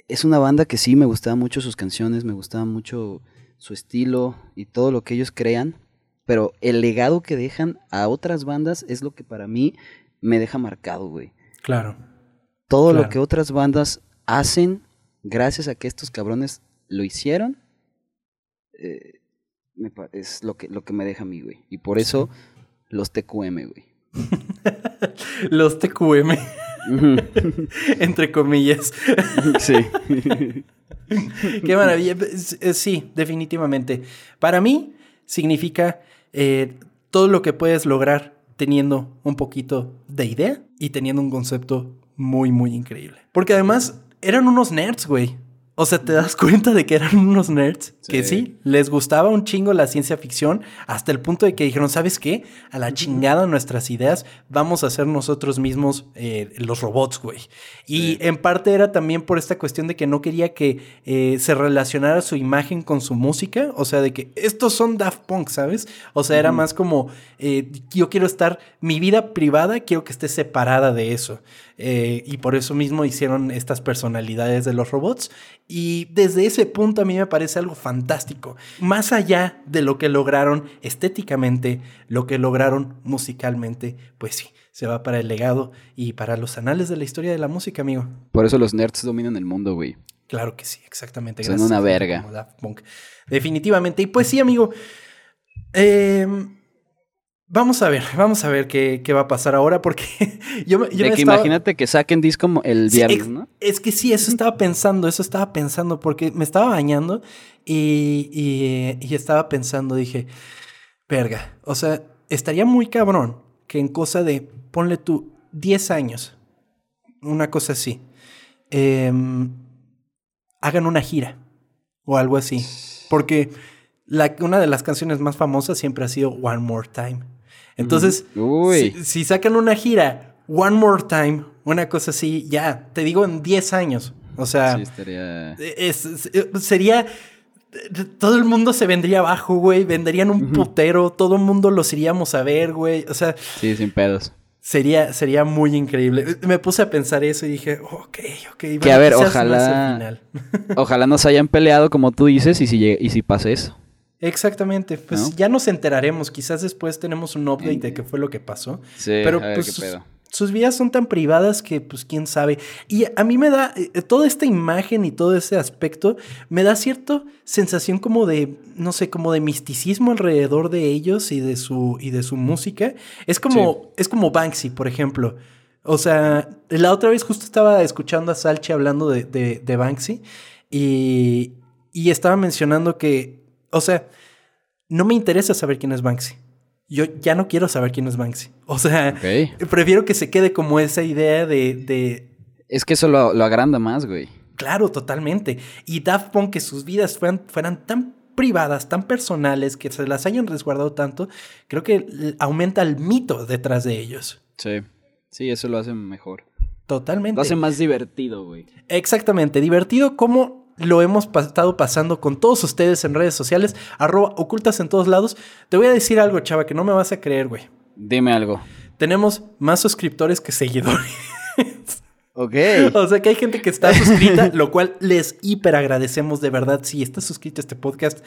S2: Es una banda que sí me gustaban mucho sus canciones, me gustaba mucho su estilo y todo lo que ellos crean, pero el legado que dejan a otras bandas es lo que para mí me deja marcado, güey.
S1: Claro.
S2: Todo
S1: Claro.
S2: lo que otras bandas hacen gracias a que estos cabrones lo hicieron eh, me es lo que, lo que me deja a mí, güey. Y por eso los TQM, güey. <laughs>
S1: Los TQM, <laughs> entre comillas. <laughs>
S2: sí.
S1: Qué maravilla. Es- Sí, definitivamente. Para mí significa eh, todo lo que puedes lograr teniendo un poquito de idea y teniendo un concepto muy, muy increíble. Porque además eran unos nerds, güey. O sea, te das cuenta de que eran unos nerds que
S2: Sí.
S1: les gustaba un chingo la ciencia ficción hasta el punto de que dijeron, ¿sabes qué? A la chingada nuestras ideas, vamos a hacer nosotros mismos eh, los robots, güey. Y en parte era también por esta cuestión de que no quería que eh, se relacionara su imagen con su música, o sea, de que estos son Daft Punk, ¿sabes? O sea, era más como, eh, yo quiero estar, mi vida privada quiero que esté separada de eso. Y por eso mismo hicieron estas personalidades de los robots. Y desde ese punto a mí me parece algo fantástico. Más allá de lo que lograron estéticamente, lo que lograron musicalmente, pues sí, se va para el legado y para los anales de la historia de la música, amigo.
S2: Por eso los nerds dominan el mundo, güey.
S1: Claro que sí, exactamente.
S2: Son
S1: gracias
S2: una verga.
S1: Definitivamente. Y pues sí, amigo. eh, vamos a ver, vamos a ver qué, qué va a pasar ahora, porque <laughs> yo, me- yo
S2: de
S1: me
S2: que
S1: estaba-
S2: imagínate que saquen disco el viernes, ¿no?
S1: Es que sí, eso estaba pensando, eso estaba pensando, porque me estaba bañando y, y- y estaba pensando, dije, verga, o sea, estaría muy cabrón que en cosa de, ponle tú, 10 años, una cosa así, em, hagan una gira o algo así, porque la, una de las canciones más famosas siempre ha sido One More Time. Entonces,
S2: Uy.
S1: si, si sacan una gira, One More Time, una cosa así, ya, te digo en 10 años. O sea,
S2: Sí, estaría...
S1: es- es- sería. Todo el mundo se vendría abajo, güey. Venderían un putero. Todo el mundo los iríamos a ver, güey. O sea,
S2: Sí, sin pedos.
S1: sería, sería muy increíble. Me puse a pensar eso y dije, ok, ok.
S2: Que
S1: bueno,
S2: a ver,
S1: quizás no
S2: ojalá-. <laughs> Ojalá nos hayan peleado como tú dices y si, y si pase eso.
S1: Exactamente. Pues
S2: ¿No?
S1: ya nos enteraremos. Quizás después tenemos un update de qué fue lo que pasó.
S2: Sí,
S1: Pero
S2: a ver
S1: pues
S2: qué
S1: sus,
S2: pedo.
S1: sus vidas son tan privadas que pues quién sabe. Y a mí me da eh, toda esta imagen y todo ese aspecto me da cierta sensación como de no sé, como de misticismo alrededor de ellos y de su y de su música. Es como es como Banksy, por ejemplo. O sea, la otra vez justo estaba escuchando a Salchi hablando de, de- de Banksy y, y estaba mencionando que, o sea, no me interesa saber quién es Banksy. Yo ya no quiero saber quién es Banksy. O sea, prefiero que se quede como esa idea de, de
S2: Es que eso lo, lo agranda más, güey.
S1: Claro, totalmente. Y Daft Punk, que sus vidas fueran, fueran tan privadas, tan personales, que se las hayan resguardado tanto, creo que aumenta el mito detrás de ellos.
S2: Sí. Sí, eso lo hace mejor.
S1: Totalmente.
S2: Lo hace más divertido, güey.
S1: Exactamente, divertido como lo hemos estado pasando con todos ustedes en redes sociales, arroba ocultas en todos lados. Te voy a decir algo, chava, que no me vas a creer, güey.
S2: Dime algo.
S1: Tenemos más suscriptores que seguidores.
S2: Ok. <laughs>
S1: O sea que hay gente que está suscrita, lo cual les hiper agradecemos de verdad. Si estás suscrito a este podcast,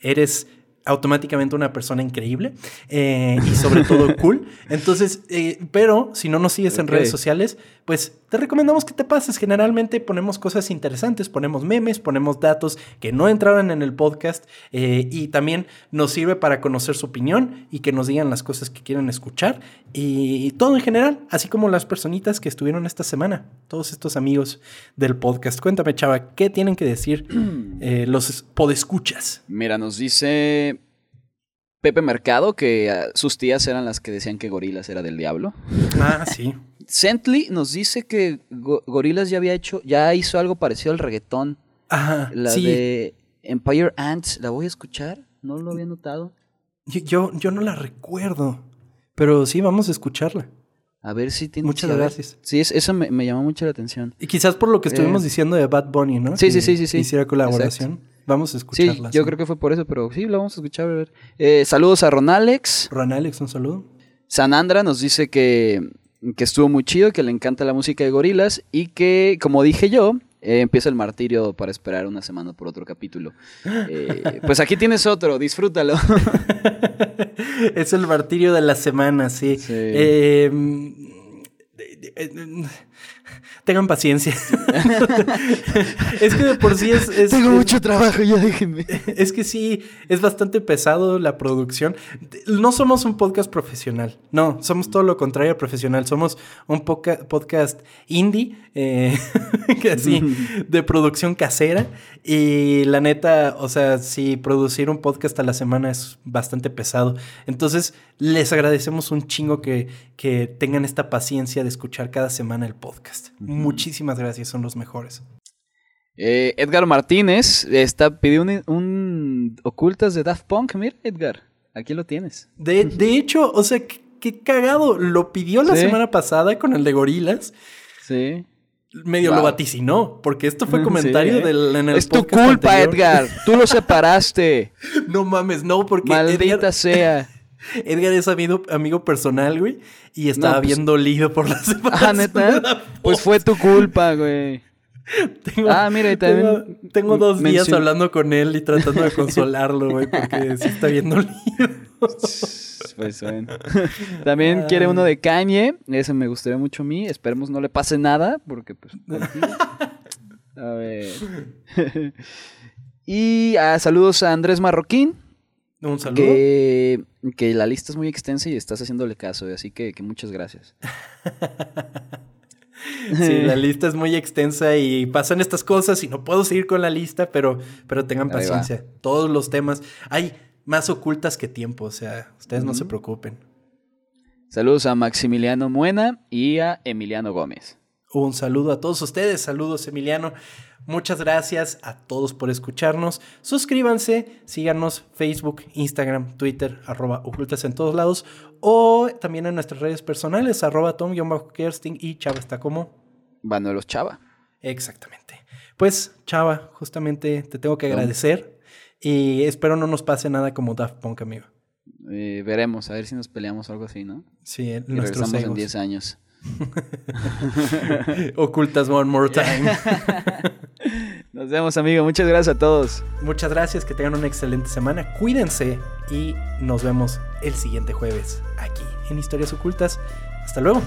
S1: eres automáticamente una persona increíble eh, y sobre todo cool. <laughs> Entonces, eh, pero si no nos sigues en redes sociales, pues te recomendamos que te pases. Generalmente ponemos cosas interesantes, ponemos memes, ponemos datos que no entraron en el podcast eh, y también nos sirve para conocer su opinión y que nos digan las cosas que quieren escuchar y todo en general, así como las personitas que estuvieron esta semana, todos estos amigos del podcast. Cuéntame, chava, ¿qué tienen que decir <clears throat> eh, los podescuchas?
S2: Mira, nos dice Pepe Mercado que ah, sus tías eran las que decían que Gorilas era del diablo.
S1: Ah, sí. <laughs>
S2: Sentley nos dice que Go- Gorilas ya había hecho, ya hizo algo parecido al reggaetón.
S1: Ajá,
S2: La
S1: sí.
S2: de Empire Ants, ¿la voy a escuchar? No lo había notado.
S1: Yo, yo, yo no la recuerdo, pero sí, vamos a escucharla.
S2: A ver si tiene.
S1: Muchas gracias.
S2: Sí, es- eso me, me llamó mucho la atención.
S1: Y quizás por lo que estuvimos
S2: Eh.
S1: diciendo de Bad Bunny, ¿no?
S2: Sí, sí,
S1: Que
S2: sí, sí, sí.
S1: Hiciera colaboración. Vamos a
S2: Sí,
S1: escucharla.
S2: yo creo que fue por eso, pero sí, lo vamos a escuchar. A ver. Eh, saludos a Ron Alex.
S1: Ron Alex, un saludo.
S2: Sanandra nos dice que, que estuvo muy chido, que le encanta la música de gorilas y que, como dije yo, eh, empieza el martirio para esperar una semana por otro capítulo. Eh, pues aquí tienes otro, disfrútalo. <laughs>
S1: es el martirio de la semana, sí.
S2: Sí.
S1: Eh, <laughs> tengan paciencia. <laughs> es que de por sí es... es-
S2: Tengo
S1: es-
S2: mucho trabajo, ya déjenme.
S1: Es que sí, es bastante pesado la producción. No somos un podcast profesional, no, somos todo lo contrario a profesional. Somos un podcast indie, eh, <laughs> así, de producción casera. Y la neta, o sea, si producir un podcast a la semana es bastante pesado. Entonces, les agradecemos un chingo que, que tengan esta paciencia de escuchar cada semana el podcast. Muchísimas gracias, son los mejores.
S2: Eh, Edgar Martínez está, pidió un, un ocultas de Daft Punk. Mira, Edgar, aquí lo tienes.
S1: De, de hecho, o sea, qué, qué cagado. Lo pidió la
S2: Sí.
S1: semana pasada con el de gorilas.
S2: Sí.
S1: Medio
S2: Wow.
S1: lo vaticinó, porque esto fue
S2: Sí,
S1: comentario
S2: ¿eh?
S1: del, en el
S2: Es tu
S1: podcast
S2: culpa,
S1: anterior.
S2: Edgar. Tú lo separaste. <laughs>
S1: No mames, no, porque
S2: Maldita
S1: Edgar,
S2: sea. <laughs>
S1: Edgar es amigo, amigo personal, güey, y estaba
S2: pues-
S1: bien dolido por la <laughs> separación.
S2: Ah, neta. Pues fue tu culpa, güey. <laughs>
S1: Tengo,
S2: Ah, mira, y también
S1: tengo, tengo dos días hablando con él y tratando de consolarlo, güey, porque sí está bien dolido.
S2: Pues bueno. También quiere uno de Kanye. Ese me gustaría mucho a mí. Esperemos no le pase nada, porque pues. A ver. y ah, saludos a Andrés Marroquín.
S1: Un saludo.
S2: Que, que la lista es muy extensa y estás haciéndole caso, así que, que muchas gracias. <laughs>
S1: Sí, la lista es muy extensa y pasan estas cosas y no puedo seguir con la lista, pero, pero tengan paciencia. Todos los temas hay más ocultas que tiempo, o sea, ustedes no se preocupen.
S2: Saludos a Maximiliano Muena y a Emiliano Gómez.
S1: Un saludo a todos ustedes, saludos Emiliano. Muchas gracias a todos por escucharnos. Suscríbanse, síganos Facebook, Instagram, Twitter, arroba ocultas en todos lados. O también en nuestras redes personales, arroba tom-kersting y Chava está como.
S2: Vanuelos Chava.
S1: Exactamente. Pues, Chava, justamente te tengo que
S2: Tom.
S1: agradecer y espero no nos pase nada como Daft Punk, amigo.
S2: Eh, veremos, a ver si nos peleamos o algo así, ¿no?
S1: Sí,
S2: Y
S1: nuestros
S2: regresamos en
S1: egos.
S2: 10 años. <laughs>
S1: Ocultas one more time. <laughs>
S2: Nos vemos, amigo. Muchas gracias a todos.
S1: Muchas gracias, que tengan una excelente semana. Cuídense y nos vemos el siguiente jueves aquí en Historias Ocultas. Hasta luego.